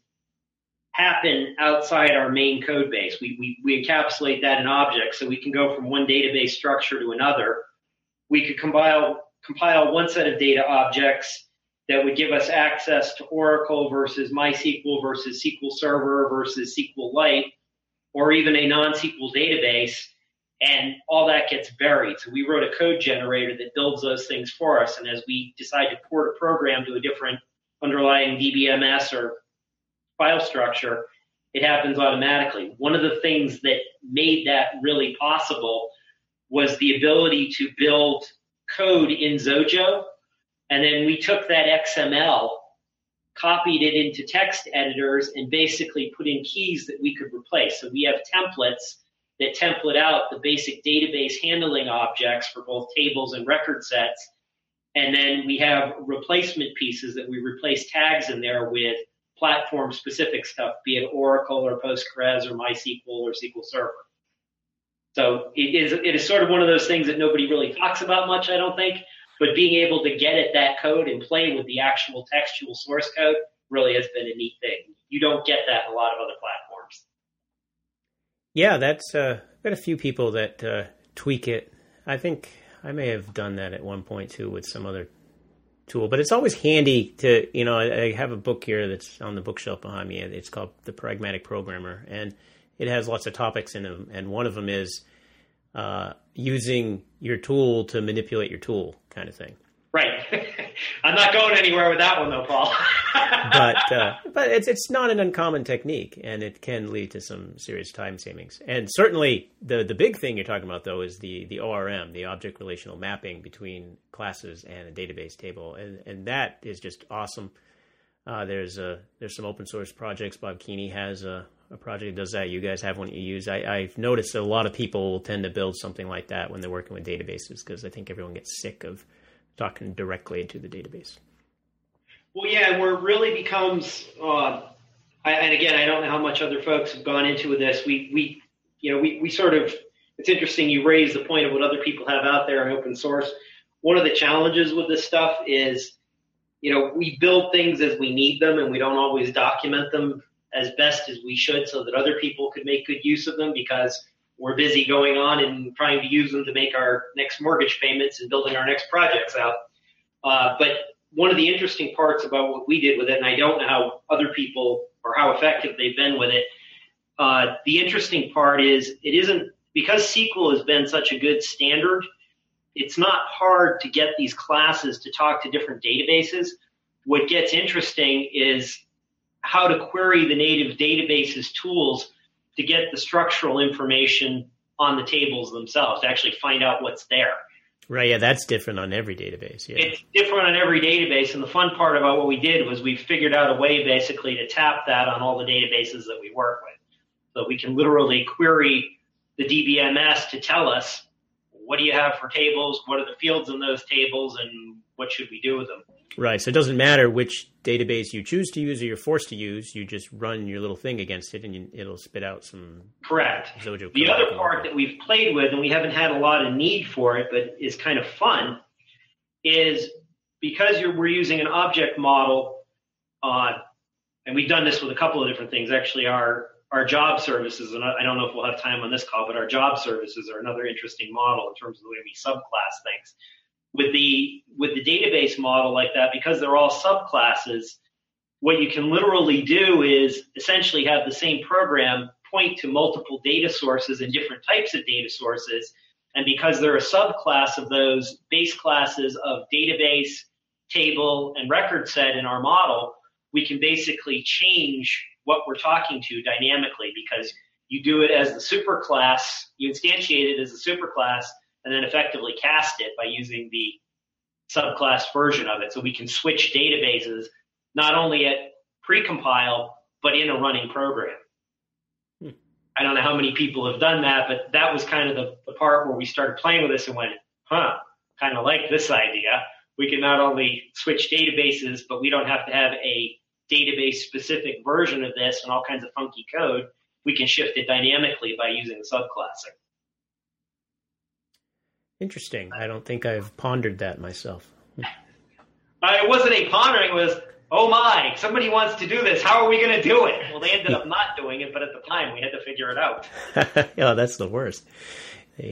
happen outside our main code base. We, we, we encapsulate that in objects so we can go from one database structure to another. We could compile, compile one set of data objects that would give us access to Oracle versus MySQL versus SQL Server versus SQLite, or even a non-SQL database, and all that gets buried. So we wrote a code generator that builds those things for us. And as we decide to port a program to a different underlying DBMS or file structure, it happens automatically. One of the things that made that really possible was the ability to build code in Xojo. And then we took that XML, copied it into text editors, and basically put in keys that we could replace. So we have templates that template out the basic database handling objects for both tables and record sets. And then we have replacement pieces that we replace tags in there with platform specific stuff, be it Oracle or Postgres or MySQL or SQL Server. So it is, it is sort of one of those things that nobody really talks about much, I don't think, but being able to get at that code and play with the actual textual source code really has been a neat thing. You don't get that in a lot of other platforms. Yeah, that's uh, got a few people that uh, tweak it. I think I may have done that at one point too with some other tool, but it's always handy to, you know, I, I have a book here that's on the bookshelf behind me. It's called The Pragmatic Programmer, and it has lots of topics in them. And one of them is uh, using your tool to manipulate your tool, kind of thing. Right. I'm not going anywhere with that one though, Paul. but uh, but it's it's not an uncommon technique, and it can lead to some serious time savings. And certainly, the the big thing you're talking about though is the the ORM, the object relational mapping between classes and a database table, and and that is just awesome. Uh, there's a there's some open source projects. Bob Keeney has a, a project that does that. You guys have one you use. I, I've noticed a lot of people tend to build something like that when they're working with databases because I think everyone gets sick of talking directly into the database. Well, yeah, where it really becomes, uh, I, and again, I don't know how much other folks have gone into this. We, we, you know, we, we sort of, it's interesting you raise the point of what other people have out there in open source. One of the challenges with this stuff is, you know, we build things as we need them and we don't always document them as best as we should so that other people could make good use of them because we're busy going on and trying to use them to make our next mortgage payments and building our next projects out. Uh, but one of the interesting parts about what we did with it, and I don't know how other people or how effective they've been with it. Uh, the interesting part is it isn't because SQL has been such a good standard. It's not hard to get these classes to talk to different databases. What gets interesting is how to query the native databases tools to get the structural information on the tables themselves to actually find out what's there. Right. Yeah, that's different on every database. Yeah. It's different on every database, and the fun part about what we did was we figured out a way basically to tap that on all the databases that we work with. So we can literally query the DBMS to tell us what do you have for tables, what are the fields in those tables, and what should we do with them. Right. So it doesn't matter which database you choose to use or you're forced to use. You just run your little thing against it, and you, it'll spit out some. Correct. Xojo the other part that we've played with, and we haven't had a lot of need for it, but is kind of fun, is because we're using an object model on, and we've done this with a couple of different things. Actually, our our job services, and I don't know if we'll have time on this call, but our job services are another interesting model in terms of the way we subclass things with the with the database model like that because they're all subclasses what you can literally do is essentially have the same program point to multiple data sources and different types of data sources. And because they're a subclass of those base classes of database table and record set in our model we can basically change what we're talking to dynamically because you do it as the superclass you instantiate it as a superclass and then effectively cast it by using the subclass version of it. So we can switch databases not only at precompile, but in a running program. Hmm. I don't know how many people have done that, but that was kind of the, the part where we started playing with this and went, huh, kind of like this idea. We can not only switch databases, but we don't have to have a database specific version of this and all kinds of funky code. We can shift it dynamically by using the subclassing. Interesting. I don't think I've pondered that myself. Uh, it wasn't a pondering. It was, oh my, somebody wants to do this. How are we going to do it? Well, they ended up not doing it, but at the time we had to figure it out. yeah, that's the worst. All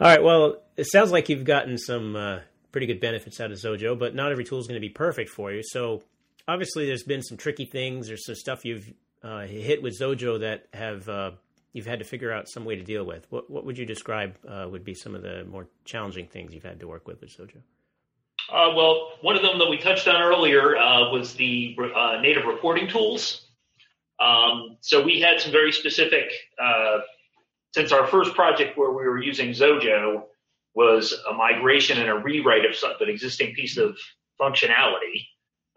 right. Well, it sounds like you've gotten some uh, pretty good benefits out of Xojo, but not every tool is going to be perfect for you. So obviously, there's been some tricky things. There's some stuff you've uh, hit with Xojo that have uh, you've had to figure out some way to deal with. What what would you describe uh, would be some of the more challenging things you've had to work with with Xojo? Uh, well, one of them that we touched on earlier uh, was the uh, native reporting tools. Um, so we had some very specific, uh, since our first project where we were using Xojo was a migration and a rewrite of an existing piece of functionality.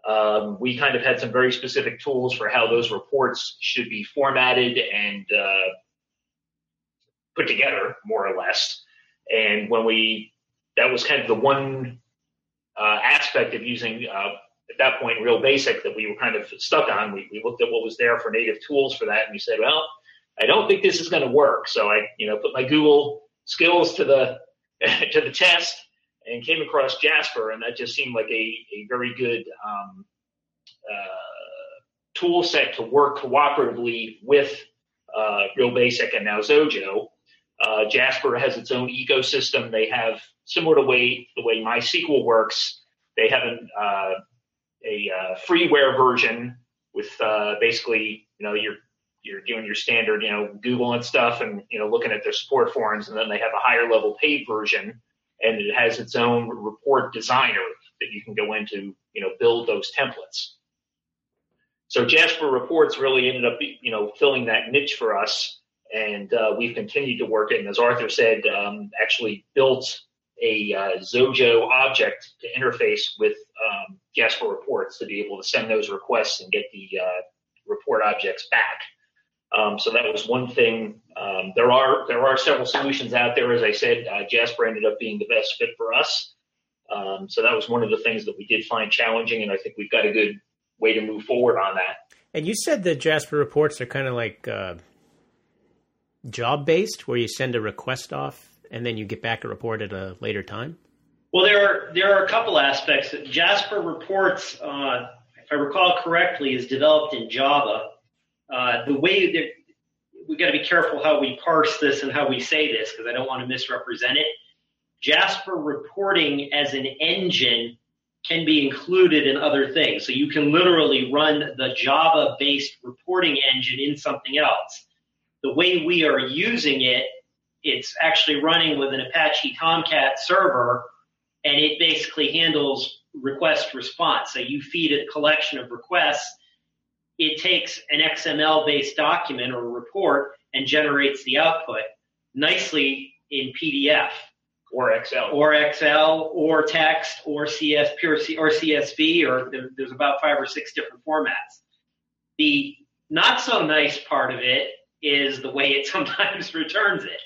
Um, we kind of had some very specific tools for how those reports should be formatted and uh, put together, more or less. And when we, that was kind of the one uh, aspect of using, uh, at that point, REALbasic that we were kind of stuck on. We, we looked at what was there for native tools for that, and we said, well, I don't think this is going to work. So I, you know, put my Google skills to the to the test and came across Jasper, and that just seemed like a, a very good um, uh, tool set to work cooperatively with uh, REALbasic and now Xojo. Uh, Jasper has its own ecosystem. They have similar to way the way MySQL works. They have an, uh, a uh, freeware version with uh, basically you know you're you're doing your standard you know Google and stuff and you know looking at their support forums, and then they have a higher level paid version, and it has its own report designer that you can go into you know build those templates. So Jasper Reports really ended up you know filling that niche for us and uh, we've continued to work it. And as Arthur said, um, actually built a uh, Xojo object to interface with um, Jasper reports to be able to send those requests and get the uh, report objects back. Um, so that was one thing. Um, there are there are several solutions out there. As I said, uh, Jasper ended up being the best fit for us. Um, so that was one of the things that we did find challenging, and I think we've got a good way to move forward on that. And you said that Jasper reports are kind of like uh, job based where you send a request off and then you get back a report at a later time? Well, there are there are a couple aspects. Jasper reports, uh, if I recall correctly, is developed in Java. Uh, the way that we've got to be careful how we parse this and how we say this because I don't want to misrepresent it. Jasper reporting as an engine can be included in other things. So you can literally run the Java based reporting engine in something else the way we are using it, it's actually running with an Apache Tomcat server, and it basically handles request response. So you feed it a collection of requests. It takes an XML based document or report and generates the output nicely in PDF or Excel or Excel or text or CS pure C, or CSV or there, there's about five or six different formats. The not so nice part of it is the way it sometimes returns it.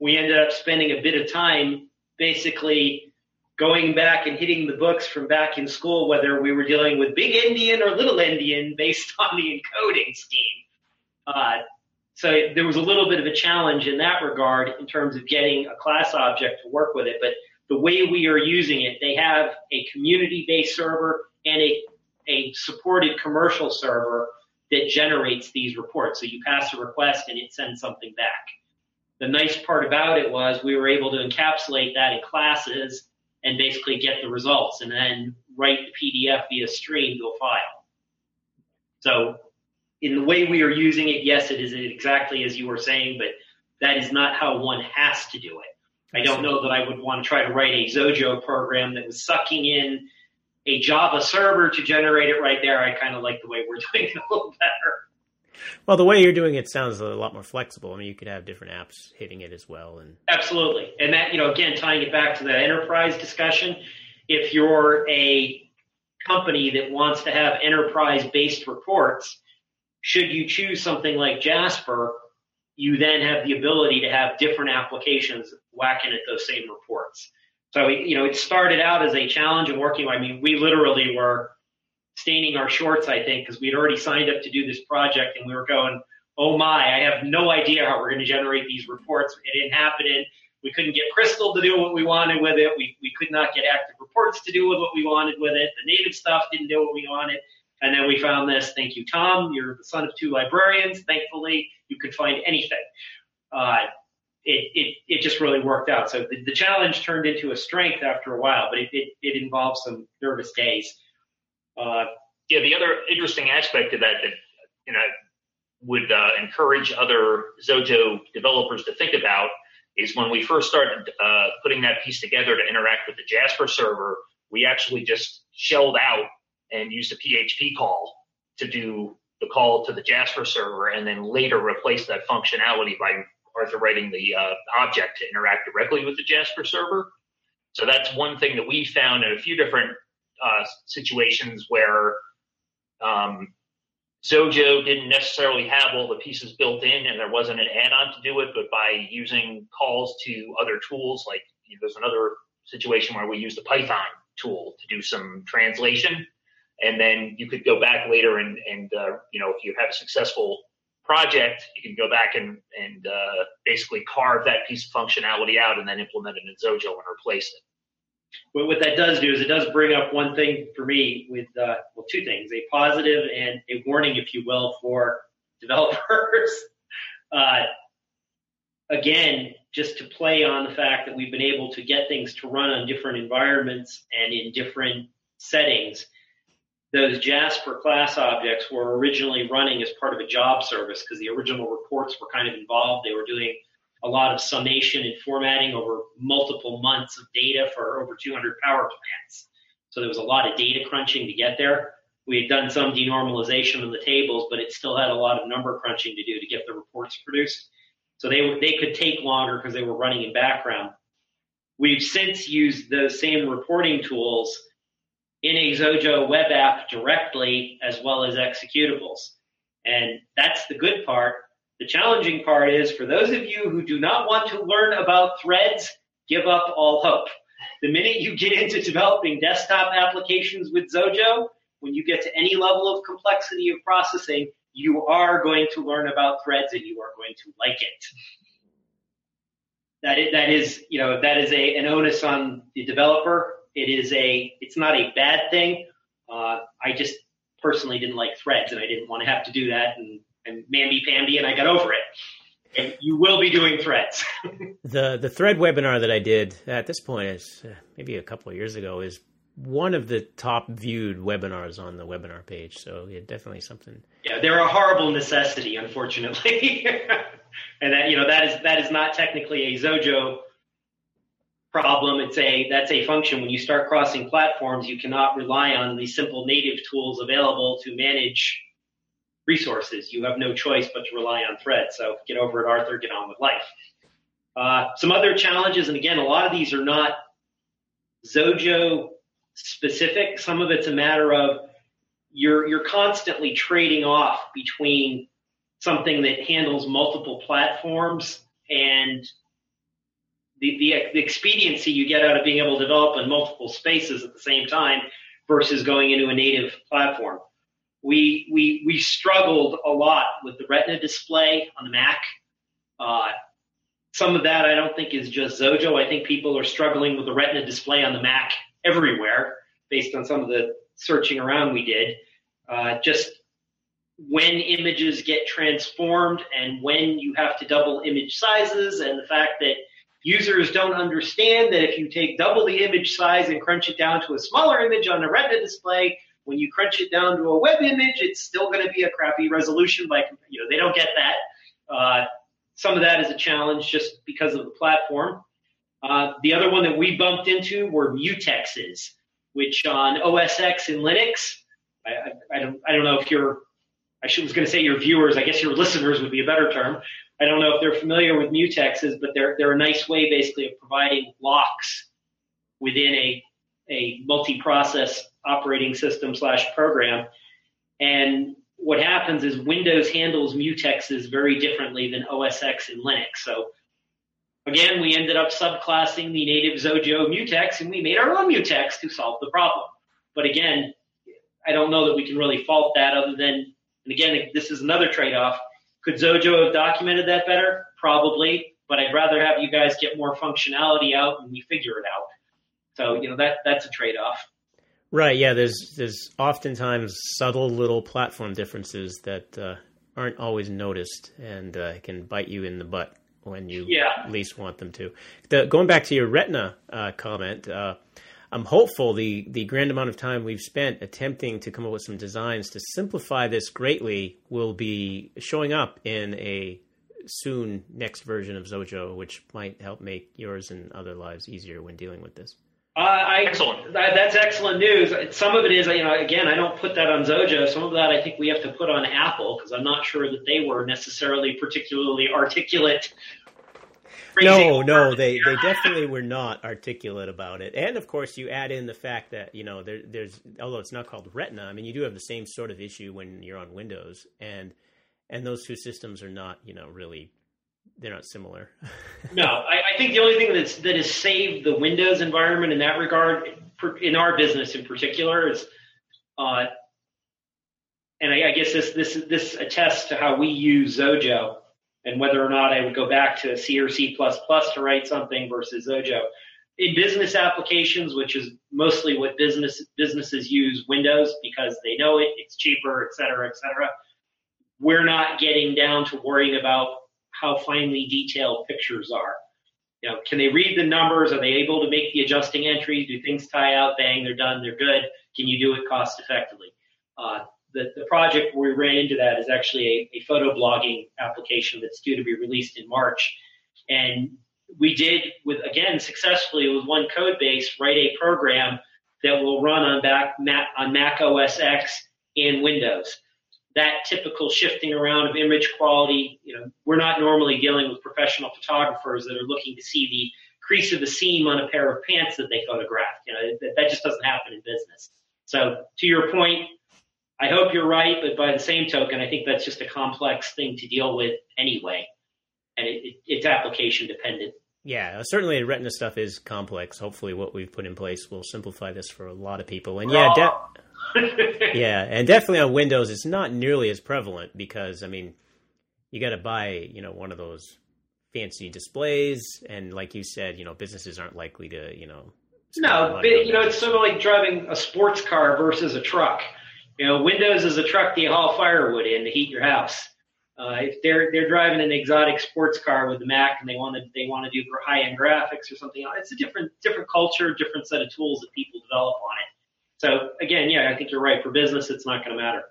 We ended up spending a bit of time basically going back and hitting the books from back in school, whether we were dealing with big endian or little endian based on the encoding scheme. Uh, so there was a little bit of a challenge in that regard in terms of getting a class object to work with it. But the way we are using it, they have a community-based server and a, a supported commercial server that generates these reports. So you pass a request and it sends something back. The nice part about it was we were able to encapsulate that in classes and basically get the results and then write the PDF via stream to a file. So in the way we are using it, yes, it is exactly as you were saying, but that is not how one has to do it. I don't know that I would want to try to write a Xojo program that was sucking in a Java server to generate it right there. I kind of like the way we're doing it a little better. Well, the way you're doing it sounds a lot more flexible. I mean, you could have different apps hitting it as well, and absolutely. And that, you know, again, tying it back to the enterprise discussion, if you're a company that wants to have enterprise-based reports, should you choose something like Jasper, you then have the ability to have different applications whacking at those same reports. So, you know, it started out as a challenge and working. I mean, we literally were staining our shorts, I think, because we'd already signed up to do this project and we were going, oh my, I have no idea how we're going to generate these reports. It didn't happen. And we couldn't get Crystal to do what we wanted with it. We, we could not get active reports to do with what we wanted with it. The native stuff didn't do what we wanted. And then we found this. Thank you, Tom. You're the son of two librarians. Thankfully, you could find anything. Uh, it, it, it just really worked out. So the, the challenge turned into a strength after a while, but it, it, it involved some nervous days. Uh, yeah, the other interesting aspect of that that you know would uh, encourage other Xojo developers to think about is when we first started uh, putting that piece together to interact with the Jasper server, we actually just shelled out and used a PHP call to do the call to the Jasper server, and then later replaced that functionality by Arthur writing the uh, object to interact directly with the Jasper server. So that's one thing that we found in a few different uh, situations where um, Xojo didn't necessarily have all the pieces built in and there wasn't an add-on to do it, but by using calls to other tools, like you know, there's another situation where we used the Python tool to do some translation. And then you could go back later and, and uh, you know, if you have a successful project, you can go back and, and uh, basically carve that piece of functionality out and then implement it in Xojo and replace it. But what that does do is it does bring up one thing for me with, uh, well, two things, a positive and a warning, if you will, for developers. uh, again, just to play on the fact that we've been able to get things to run on different environments and in different settings. Those Jasper class objects were originally running as part of a job service because the original reports were kind of involved. They were doing a lot of summation and formatting over multiple months of data for over 200 power plants. So there was a lot of data crunching to get there. We had done some denormalization on the tables, but it still had a lot of number crunching to do to get the reports produced. So they they could take longer because they were running in background. We've since used those same reporting tools in a Xojo web app directly as well as executables. And that's the good part the challenging part is for those of you who do not want to learn about threads, give up all hope. The minute you get into developing desktop applications with Xojo, when you get to any level of complexity of processing, you are going to learn about threads and you are going to like it. That is, that is, you know, that is a, an onus on the developer. It is a, it's not a bad thing. Uh, I just personally didn't like threads and I didn't want to have to do that. And and mamby pamby, and I got over it. And you will be doing threads. the the thread webinar that I did at this point is uh, maybe a couple of years ago is one of the top viewed webinars on the webinar page. So yeah, definitely something. Yeah, they're a horrible necessity, unfortunately, and that you know that is that is not technically a Xojo problem. It's a that's a function. When you start crossing platforms, you cannot rely on the simple native tools available to manage resources. You have no choice but to rely on threads. So get over it, Arthur, get on with life. Uh, some other challenges, and again, a lot of these are not Xojo specific. Some of it's a matter of you're you're constantly trading off between something that handles multiple platforms and the, the, the expediency you get out of being able to develop in multiple spaces at the same time versus going into a native platform. We, we, we struggled a lot with the Retina display on the Mac. Uh, some of that I don't think is just Xojo. I think people are struggling with the Retina display on the Mac everywhere based on some of the searching around we did. Uh, just when images get transformed and when you have to double image sizes and the fact that users don't understand that if you take double the image size and crunch it down to a smaller image on a retina display, when you crunch it down to a web image, it's still going to be a crappy resolution. Like, you know, they don't get that. Uh, some of that is a challenge just because of the platform. Uh, the other one that we bumped into were mutexes, which on OS X and Linux, I, I, I don't, I don't know if you're I was going to say your viewers, I guess your listeners would be a better term. I don't know if they're familiar with mutexes, but they're, they're a nice way basically of providing locks within a, a multi-process operating system slash program. And what happens is Windows handles mutexes very differently than OS X and Linux. So again, we ended up subclassing the native Xojo mutex and we made our own mutex to solve the problem. But again, I don't know that we can really fault that other than and again, this is another trade-off. Could Xojo have documented that better? Probably, but I'd rather have you guys get more functionality out and we figure it out. So, you know, that that's a trade-off. Right. Yeah. There's there's oftentimes subtle little platform differences that uh, aren't always noticed and uh, can bite you in the butt when you yeah. least want them to. The, going back to your Retina uh, comment, uh, I'm hopeful the the grand amount of time we've spent attempting to come up with some designs to simplify this greatly will be showing up in a soon next version of Xojo, which might help make yours and other lives easier when dealing with this. Uh, I, excellent. That, that's excellent news. Some of it is, you know, again, I don't put that on Xojo. Some of that I think we have to put on Apple because I'm not sure that they were necessarily particularly articulate no, no, they they definitely were not articulate about it. And of course, you add in the fact that you know there, there's although it's not called Retina, I mean you do have the same sort of issue when you're on Windows, and and those two systems are not you know really they're not similar. no, I, I, think the only thing that's that has saved the Windows environment in that regard, in our business in particular, is, uh, and I, I guess this this this attests to how we use Xojo and whether or not I would go back to C or C++ to write something versus Xojo. In business applications, which is mostly what business businesses use Windows because they know it, it's cheaper, et cetera, et cetera. We're not getting down to worrying about how finely detailed pictures are. You know, can they read the numbers? Are they able to make the adjusting entries? Do things tie out? Bang, they're done. They're good. Can you do it cost effectively? Uh, the, the project where we ran into that is actually a, a photo blogging application that's due to be released in March. And we did with, again, successfully with one code base, write a program that will run on back Mac, on Mac OS X and Windows. That typical shifting around of image quality, you know, we're not normally dealing with professional photographers that are looking to see the crease of the seam on a pair of pants that they photographed. You know, that, that just doesn't happen in business. So to your point, I hope you're right, but by the same token, I think that's just a complex thing to deal with anyway, and it, it, it's application dependent. Yeah, certainly Retina stuff is complex. Hopefully, what we've put in place will simplify this for a lot of people. And yeah, de- yeah, and definitely on Windows, it's not nearly as prevalent because I mean, you got to buy you know one of those fancy displays, and like you said, you know, businesses aren't likely to you know. No, but, you know, it's sort of like driving a sports car versus a truck. You know, Windows is a truck that you haul firewood in to heat your house. Uh, if they're they're driving an exotic sports car with the Mac and they want to they want to do high end graphics or something, it's a different different culture, different set of tools that people develop on it. So again, yeah, I think you're right. For business, it's not going to matter.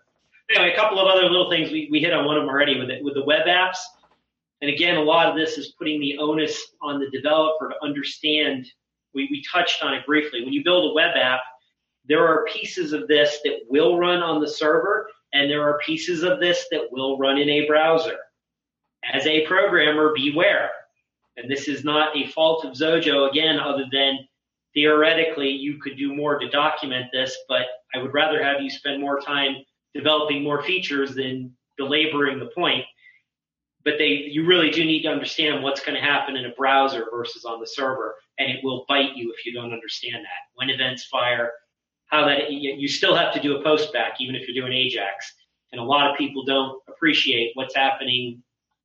Anyway, a couple of other little things we, we hit on one of them already with it with the web apps. And again, a lot of this is putting the onus on the developer to understand. We, we touched on it briefly. When you build a web app, there are pieces of this that will run on the server, and there are pieces of this that will run in a browser. As a programmer, beware. And this is not a fault of Xojo, again, other than theoretically you could do more to document this, but I would rather have you spend more time developing more features than belaboring the point. but they you really do need to understand what's going to happen in a browser versus on the server, and it will bite you if you don't understand that. When events fire, how that you still have to do a post back even if you're doing Ajax, and a lot of people don't appreciate what's happening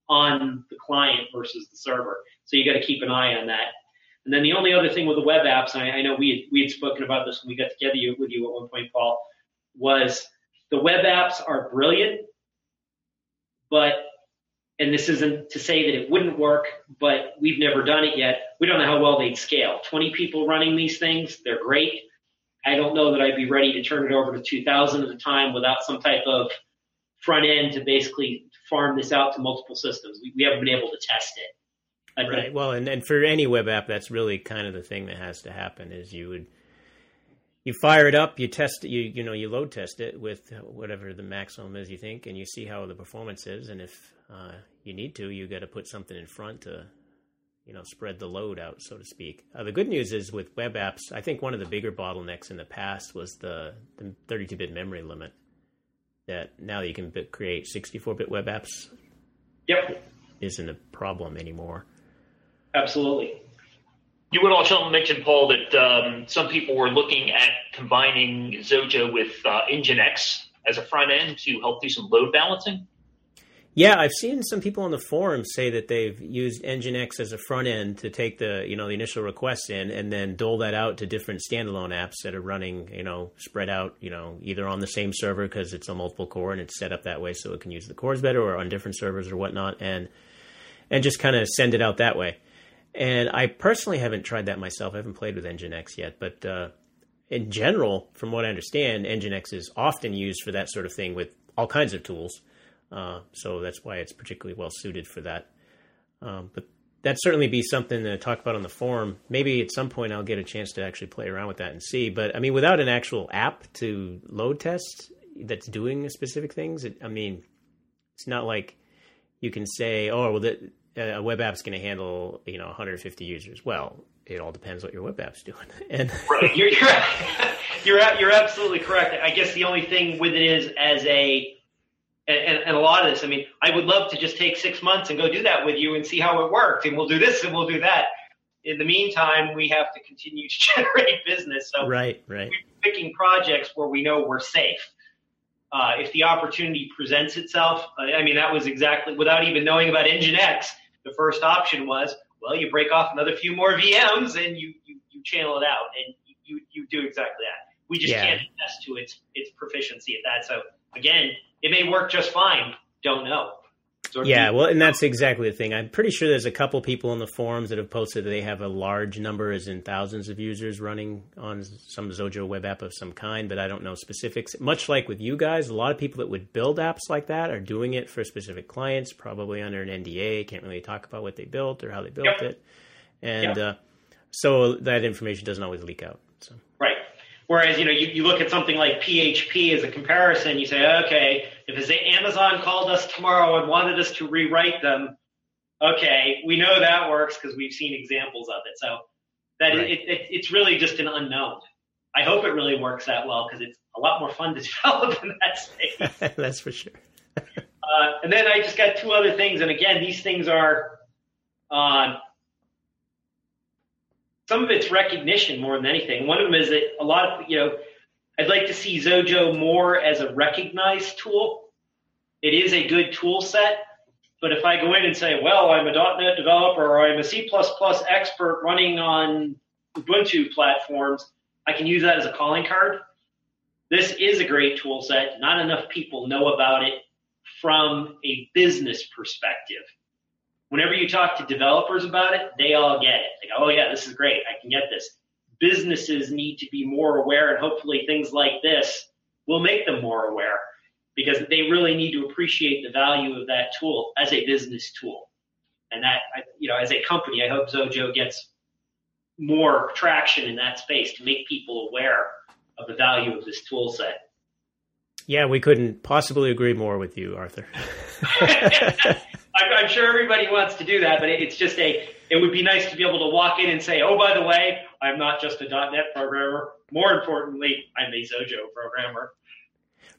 on the client versus the server. So you got to keep an eye on that. And then the only other thing with the web apps, and I, I know we had, we had spoken about this when we got together with you at one point, Paul, was the web apps are brilliant, but and this isn't to say that it wouldn't work, but we've never done it yet. We don't know how well they'd scale. 20 people running these things, they're great. I don't know that I'd be ready to turn it over to 2,000 at a time without some type of front end to basically farm this out to multiple systems. We, we haven't been able to test it. I right. Think. Well, and, and for any web app, that's really kind of the thing that has to happen is you would – you fire it up, you test it, you you know you load test it with whatever the maximum is you think, and you see how the performance is. And if uh, you need to, you got to put something in front to you know spread the load out, so to speak. Uh, the good news is with web apps, I think one of the bigger bottlenecks in the past was the, the 32-bit memory limit. That now that you can create 64-bit web apps, yep, isn't a problem anymore. Absolutely. You would also mention, Paul, that um, some people were looking at combining Xojo with uh, Nginx as a front end to help do some load balancing. Yeah, I've seen some people on the forum say that they've used Nginx as a front end to take the you know the initial requests in and then dole that out to different standalone apps that are running you know spread out you know either on the same server because it's a multiple core and it's set up that way so it can use the cores better or on different servers or whatnot and and just kind of send it out that way. And I personally haven't tried that myself. I haven't played with Nginx yet, but uh, in general, from what I understand, Nginx is often used for that sort of thing with all kinds of tools. Uh, so that's why it's particularly well suited for that. Um, but that'd certainly be something to talk about on the forum. Maybe at some point I'll get a chance to actually play around with that and see. But I mean, without an actual app to load test that's doing specific things, it, I mean, it's not like you can say, "Oh, well, that a web app's going to handle you know 150 users. Well, it all depends what your web app's doing. And right, you're you're you're, you're absolutely correct. I guess the only thing with it is as a and, and, a lot of this. I mean, I would love to just take six months and go do that with you and see how it worked, and we'll do this and we'll do that. In the meantime, we have to continue to generate business. So right, right. We're picking projects where we know we're safe. Uh, if the opportunity presents itself, I mean, that was exactly without even knowing about Nginx the first option was, well, you break off another few more VMs and you, you, you channel it out and you, you do exactly that. We just yeah. can't attest to its, its proficiency at that. So again, it may work just fine. Don't know. yeah, well, and that's exactly the thing. I'm pretty sure there's a couple people in the forums that have posted that they have a large number, as in thousands of users running on some Xojo web app of some kind, but I don't know specifics. Much like with you guys, a lot of people that would build apps like that are doing it for specific clients, probably under an NDA, can't really talk about what they built or how they built yep. it, and yep. uh, so that information doesn't always leak out. Whereas, you know, you, you look at something like PHP as a comparison, you say, okay, if Amazon called us tomorrow and wanted us to rewrite them, okay, we know that works because we've seen examples of it. So that right. it, it, it's really just an unknown. I hope it really works that well because it's a lot more fun to develop in that space. That's for sure. uh, and then I just got two other things, and again, these things are uh, some of it's recognition more than anything. One of them is that a lot of, you know, I'd like to see Xojo more as a recognized tool. It is a good tool set, but if I go in and say, well, I'm a .NET developer or I'm a C++ expert running on Ubuntu platforms, I can use that as a calling card. This is a great tool set. Not enough people know about it from a business perspective whenever you talk to developers about it, they all get it. Go, oh yeah, this is great. I can get this. Businesses need to be more aware and hopefully things like this will make them more aware because they really need to appreciate the value of that tool as a business tool. And that, you know, as a company, I hope Xojo gets more traction in that space to make people aware of the value of this tool set. Yeah, we couldn't possibly agree more with you, Arthur. I'm, sure everybody wants to do that, but it's just a. It would be nice to be able to walk in and say, "Oh, by the way, I'm not just a .NET programmer. More importantly, I'm a Xojo programmer."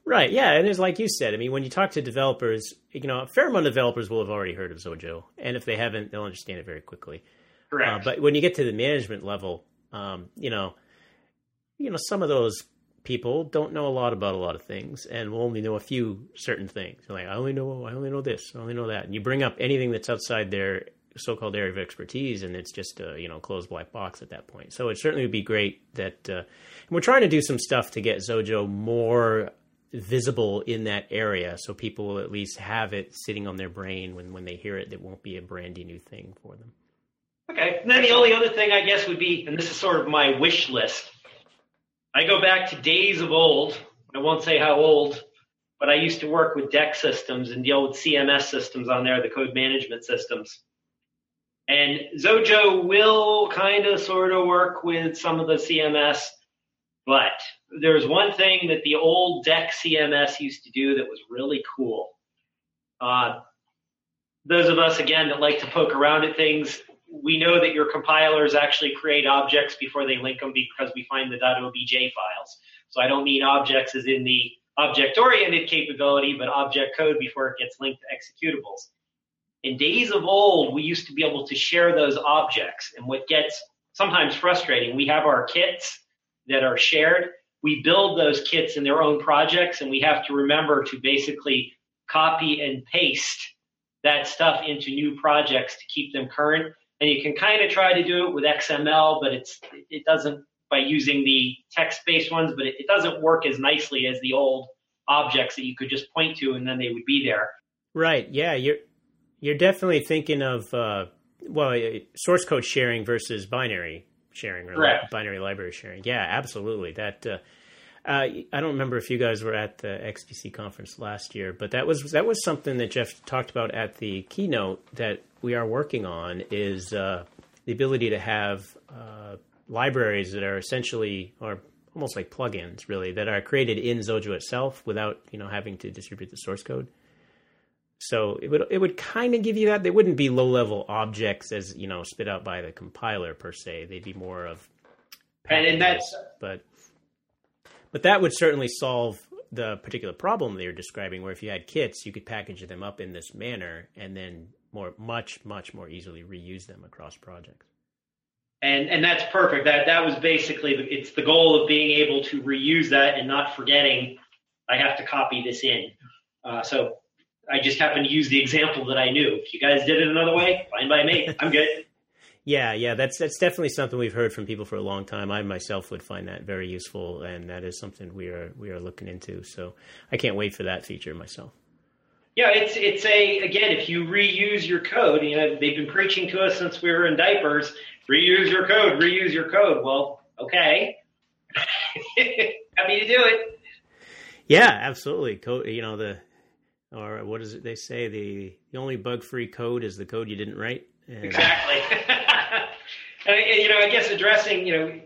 Right. Yeah. And it's like you said, I mean, when you talk to developers, you know, a fair amount of developers will have already heard of Xojo. And if they haven't, they'll understand it very quickly. Correct. Uh, but when you get to the management level, um, you know, you know, some of those people don't know a lot about a lot of things and will only know a few certain things. They're like, I only know, I only know this, I only know that. And you bring up anything that's outside their so-called area of expertise, and it's just a you know closed black box at that point. So it certainly would be great that uh, we're trying to do some stuff to get Xojo more visible in that area, so people will at least have it sitting on their brain when when they hear it. It won't be a brandy new thing for them. Okay. And then the only other thing I guess would be, and this is sort of my wish list. I go back to days of old. I won't say how old, but I used to work with DEC systems and deal with CMS systems on there, the code management systems. And Xojo will kind of sort of work with some of the CMS, but there's one thing that the old DEC CMS used to do that was really cool. Uh, those of us, again, that like to poke around at things, we know that your compilers actually create objects before they link them because we find the .obj files. So I don't mean objects as in the object-oriented capability, but object code before it gets linked to executables. In days of old, we used to be able to share those objects. And what gets sometimes frustrating, we have our kits that are shared. We build those kits in their own projects, and we have to remember to basically copy and paste that stuff into new projects to keep them current. And you can kind of try to do it with XML, but it's it doesn't by using the text-based ones, but it, it doesn't work as nicely as the old objects that you could just point to and then they would be there. Right. Yeah. You're you're definitely thinking of uh, well source code sharing versus binary sharing or Correct. binary library sharing. Yeah, absolutely. That uh, uh, I don't remember if you guys were at the XDC conference last year, but that was that was something that Jeff talked about at the keynote that we are working on is uh, the ability to have uh, libraries that are essentially or almost like plugins really that are created in Xojo itself without you know having to distribute the source code. So it would it would kind of give you that. They wouldn't be low level objects as you know spit out by the compiler per se. They'd be more of And, and that's but but that would certainly solve the particular problem they were describing. Where if you had kits, you could package them up in this manner and then more much much more easily reuse them across projects. and and that's perfect. That that was basically the, it's the goal of being able to reuse that and not forgetting I have to copy this in. Uh, so I just happened to use the example that I knew. If you guys did it another way, fine by me. I'm good. Yeah, yeah, that's that's definitely something we've heard from people for a long time. I myself would find that very useful, and that is something we are we are looking into. So I can't wait for that feature myself. Yeah, it's it's a again, if you reuse your code, you know, they've been preaching to us since we were in diapers, reuse your code, reuse your code. Well, okay. Happy to do it. Yeah, absolutely. Code, you know the or what is it they say the the only bug free code is the code you didn't write. And, Exactly. and, and, you know, I guess addressing, you know,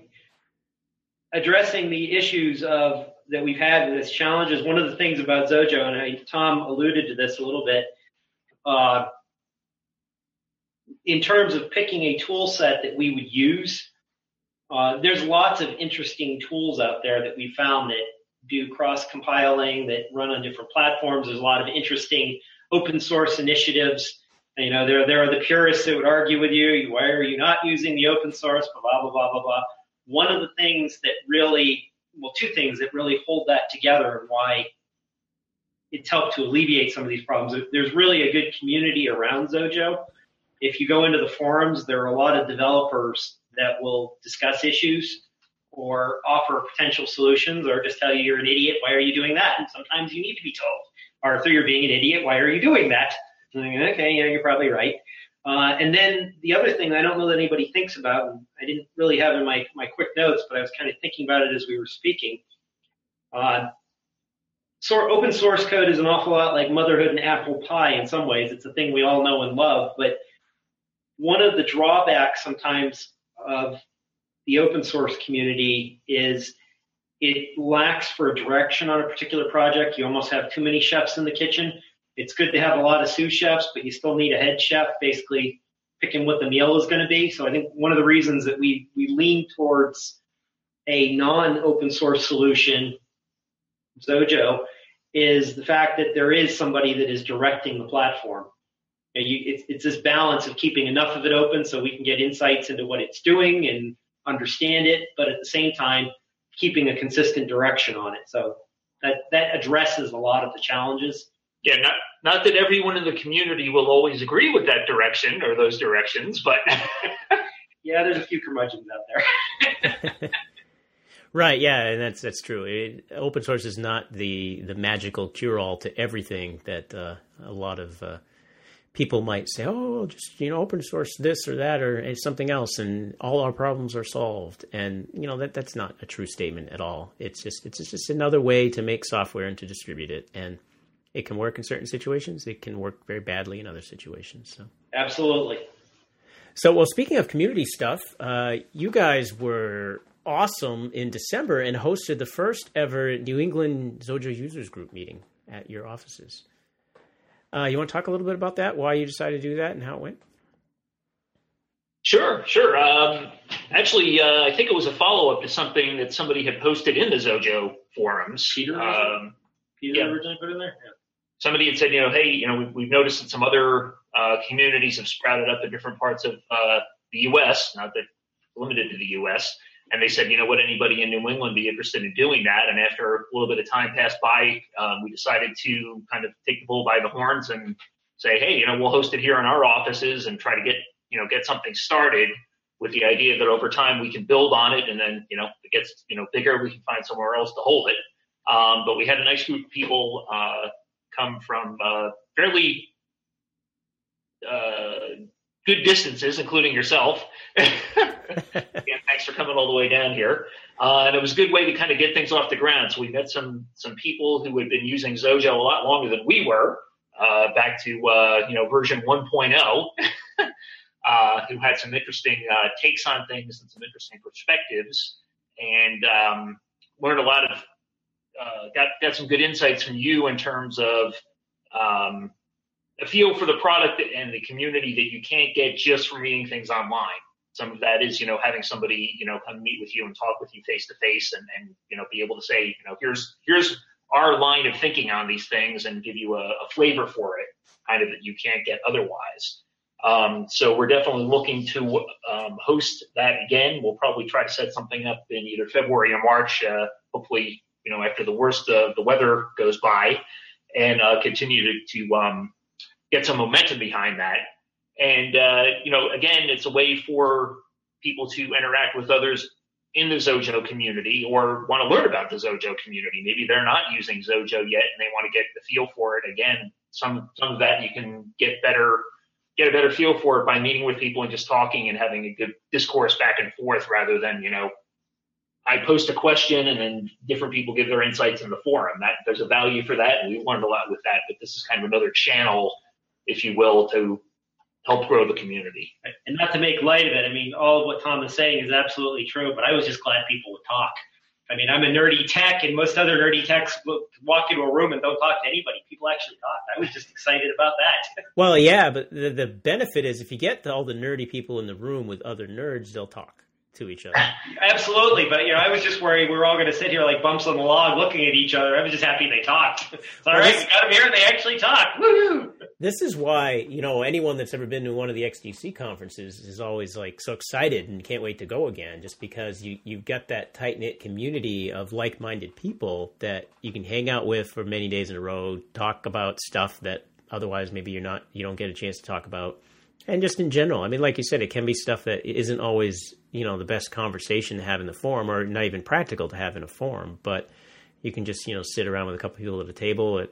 addressing the issues of that we've had with this challenge is one of the things about Xojo, and I, Tom alluded to this a little bit. Uh, in terms of picking a tool set that we would use, uh, there's lots of interesting tools out there that we found that do cross compiling, that run on different platforms. There's a lot of interesting open source initiatives. You know, there, there are the purists that would argue with you, why are you not using the open source, blah, blah, blah, blah, blah. One of the things that really, well, two things that really hold that together and why it's helped to alleviate some of these problems. There's really a good community around Xojo. If you go into the forums, there are a lot of developers that will discuss issues or offer potential solutions or just tell you you're an idiot, why are you doing that? And sometimes you need to be told. Arthur, you're being an idiot, why are you doing that? okay, yeah, you're probably right. Uh, and then the other thing I don't know that anybody thinks about, and I didn't really have in my, my quick notes, but I was kind of thinking about it as we were speaking. Uh, so open source code is an awful lot like motherhood and apple pie in some ways. It's a thing we all know and love, but one of the drawbacks sometimes of the open source community is it lacks for direction on a particular project. You almost have too many chefs in the kitchen it's good to have a lot of sous chefs, but you still need a head chef basically picking what the meal is going to be. So I think one of the reasons that we, we lean towards a non open source solution, Xojo, is the fact that there is somebody that is directing the platform. You it's, it's this balance of keeping enough of it open so we can get insights into what it's doing and understand it, but at the same time, keeping a consistent direction on it. So that, that addresses a lot of the challenges. Yeah, not not that everyone in the community will always agree with that direction or those directions, but yeah, there's a few curmudgeons out there. right. Yeah, and that's that's true. It, open source is not the the magical cure all to everything that uh, a lot of uh, people might say. Oh, just you know, open source this or that or something else, and all our problems are solved. And you know that that's not a true statement at all. It's just it's just another way to make software and to distribute it and it can work in certain situations. It can work very badly in other situations. So absolutely. So, well, speaking of community stuff, uh, you guys were awesome in December and hosted the first ever New England Xojo Users Group meeting at your offices. Uh, you want to talk a little bit about that? Why you decided to do that and how it went? Sure, sure. Um, actually, uh, I think it was a follow up to something that somebody had posted in the Xojo forums. Peter, um, Peter yeah. originally put in there. Yeah somebody had said, you know, hey, you know, we've, we've noticed that some other uh, communities have sprouted up in different parts of uh, the U.S., not that limited to the U.S. And they said, you know, would anybody in New England be interested in doing that? And after a little bit of time passed by, um, we decided to kind of take the bull by the horns and say, hey, you know, we'll host it here in our offices and try to get, you know, get something started with the idea that over time we can build on it. And then, you know, it gets, you know, bigger, we can find somewhere else to hold it. Um, but we had a nice group of people, uh, come from uh, fairly uh, good distances, including yourself. yeah, thanks for coming all the way down here. Uh, and it was a good way to kind of get things off the ground. So we met some some people who had been using Xojo a lot longer than we were, uh, back to uh, you know version 1.0, uh, who had some interesting uh, takes on things and some interesting perspectives, and um, learned a lot of uh, got got some good insights from you in terms of um, a feel for the product and the community that you can't get just from reading things online. Some of that is, you know, having somebody, you know, come meet with you and talk with you face to face, and and you know, be able to say, you know, here's here's our line of thinking on these things, and give you a, a flavor for it, kind of that you can't get otherwise. Um, so we're definitely looking to um, host that again. We'll probably try to set something up in either February or March. Uh, hopefully, you know, after the worst of the weather goes by, and uh, continue to, to um, get some momentum behind that. And uh, you know, again, it's a way for people to interact with others in the Xojo community or want to learn about the Xojo community. Maybe they're not using Xojo yet and they want to get the feel for it. Again, some some of that you can get better get a better feel for it by meeting with people and just talking and having a good discourse back and forth rather than, you know, I post a question and then different people give their insights in the forum. That there's a value for that, and we learned a lot with that. But this is kind of another channel, if you will, to help grow the community. And not to make light of it, I mean, all of what Tom is saying is absolutely true. But I was just glad people would talk. I mean, I'm a nerdy tech, and most other nerdy techs walk into a room and don't talk to anybody. People actually talk. I was just excited about that. well, yeah, but the, the benefit is if you get all the nerdy people in the room with other nerds, they'll talk to each other. Absolutely, but you know, I was just worried we were all going to sit here like bumps on the log, looking at each other. I was just happy they talked. It's all well, right, we got them here. And they actually talked. Woo! This is why you know anyone that's ever been to one of the XDC conferences is always like so excited and can't wait to go again, just because you you've got that tight knit community of like minded people that you can hang out with for many days in a row, talk about stuff that otherwise maybe you're not you don't get a chance to talk about and just in general i mean like you said it can be stuff that isn't always you know the best conversation to have in the forum or not even practical to have in a forum but you can just you know sit around with a couple people at a table at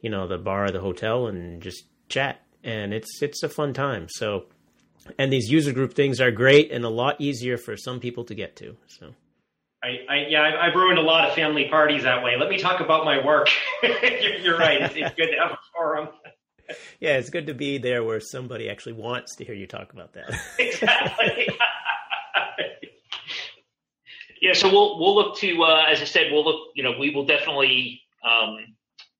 you know the bar the hotel and just chat and it's it's a fun time so and these user group things are great and a lot easier for some people to get to so I, I, yeah, I've ruined a lot of family parties that way. Let me talk about my work. you're, you're, right. It's, it's good to have a forum yeah, it's good to be there where somebody actually wants to hear you talk about that. exactly. yeah, so we'll we'll look to uh, as I said, we'll look. You know, we will definitely. Um,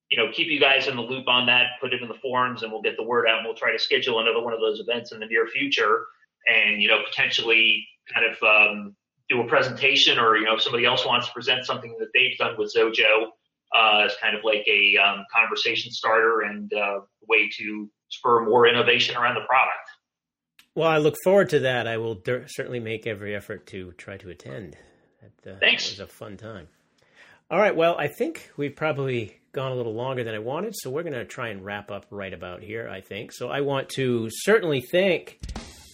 you know, keep you guys in the loop on that. Put it in the forums, and we'll get the word out. And we'll try to schedule another one of those events in the near future, and you know, potentially kind of um, do a presentation, or you know, if somebody else wants to present something that they've done with Xojo, uh, as kind of like a um, conversation starter and uh, way to spur more innovation around the product. Well, I look forward to that. I will der- certainly make every effort to try to attend. That, uh, Thanks. It was a fun time. All right. Well, I think we've probably gone a little longer than I wanted, so we're going to try and wrap up right about here, I think. So I want to certainly thank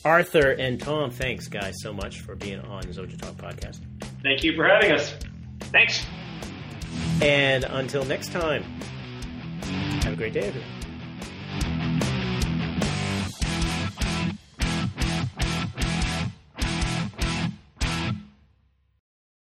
Arthur and Tom. Thanks, guys, so much for being on Xojo Talk podcast. Thank you for having us. Thanks. And until next time, have a great day, everyone.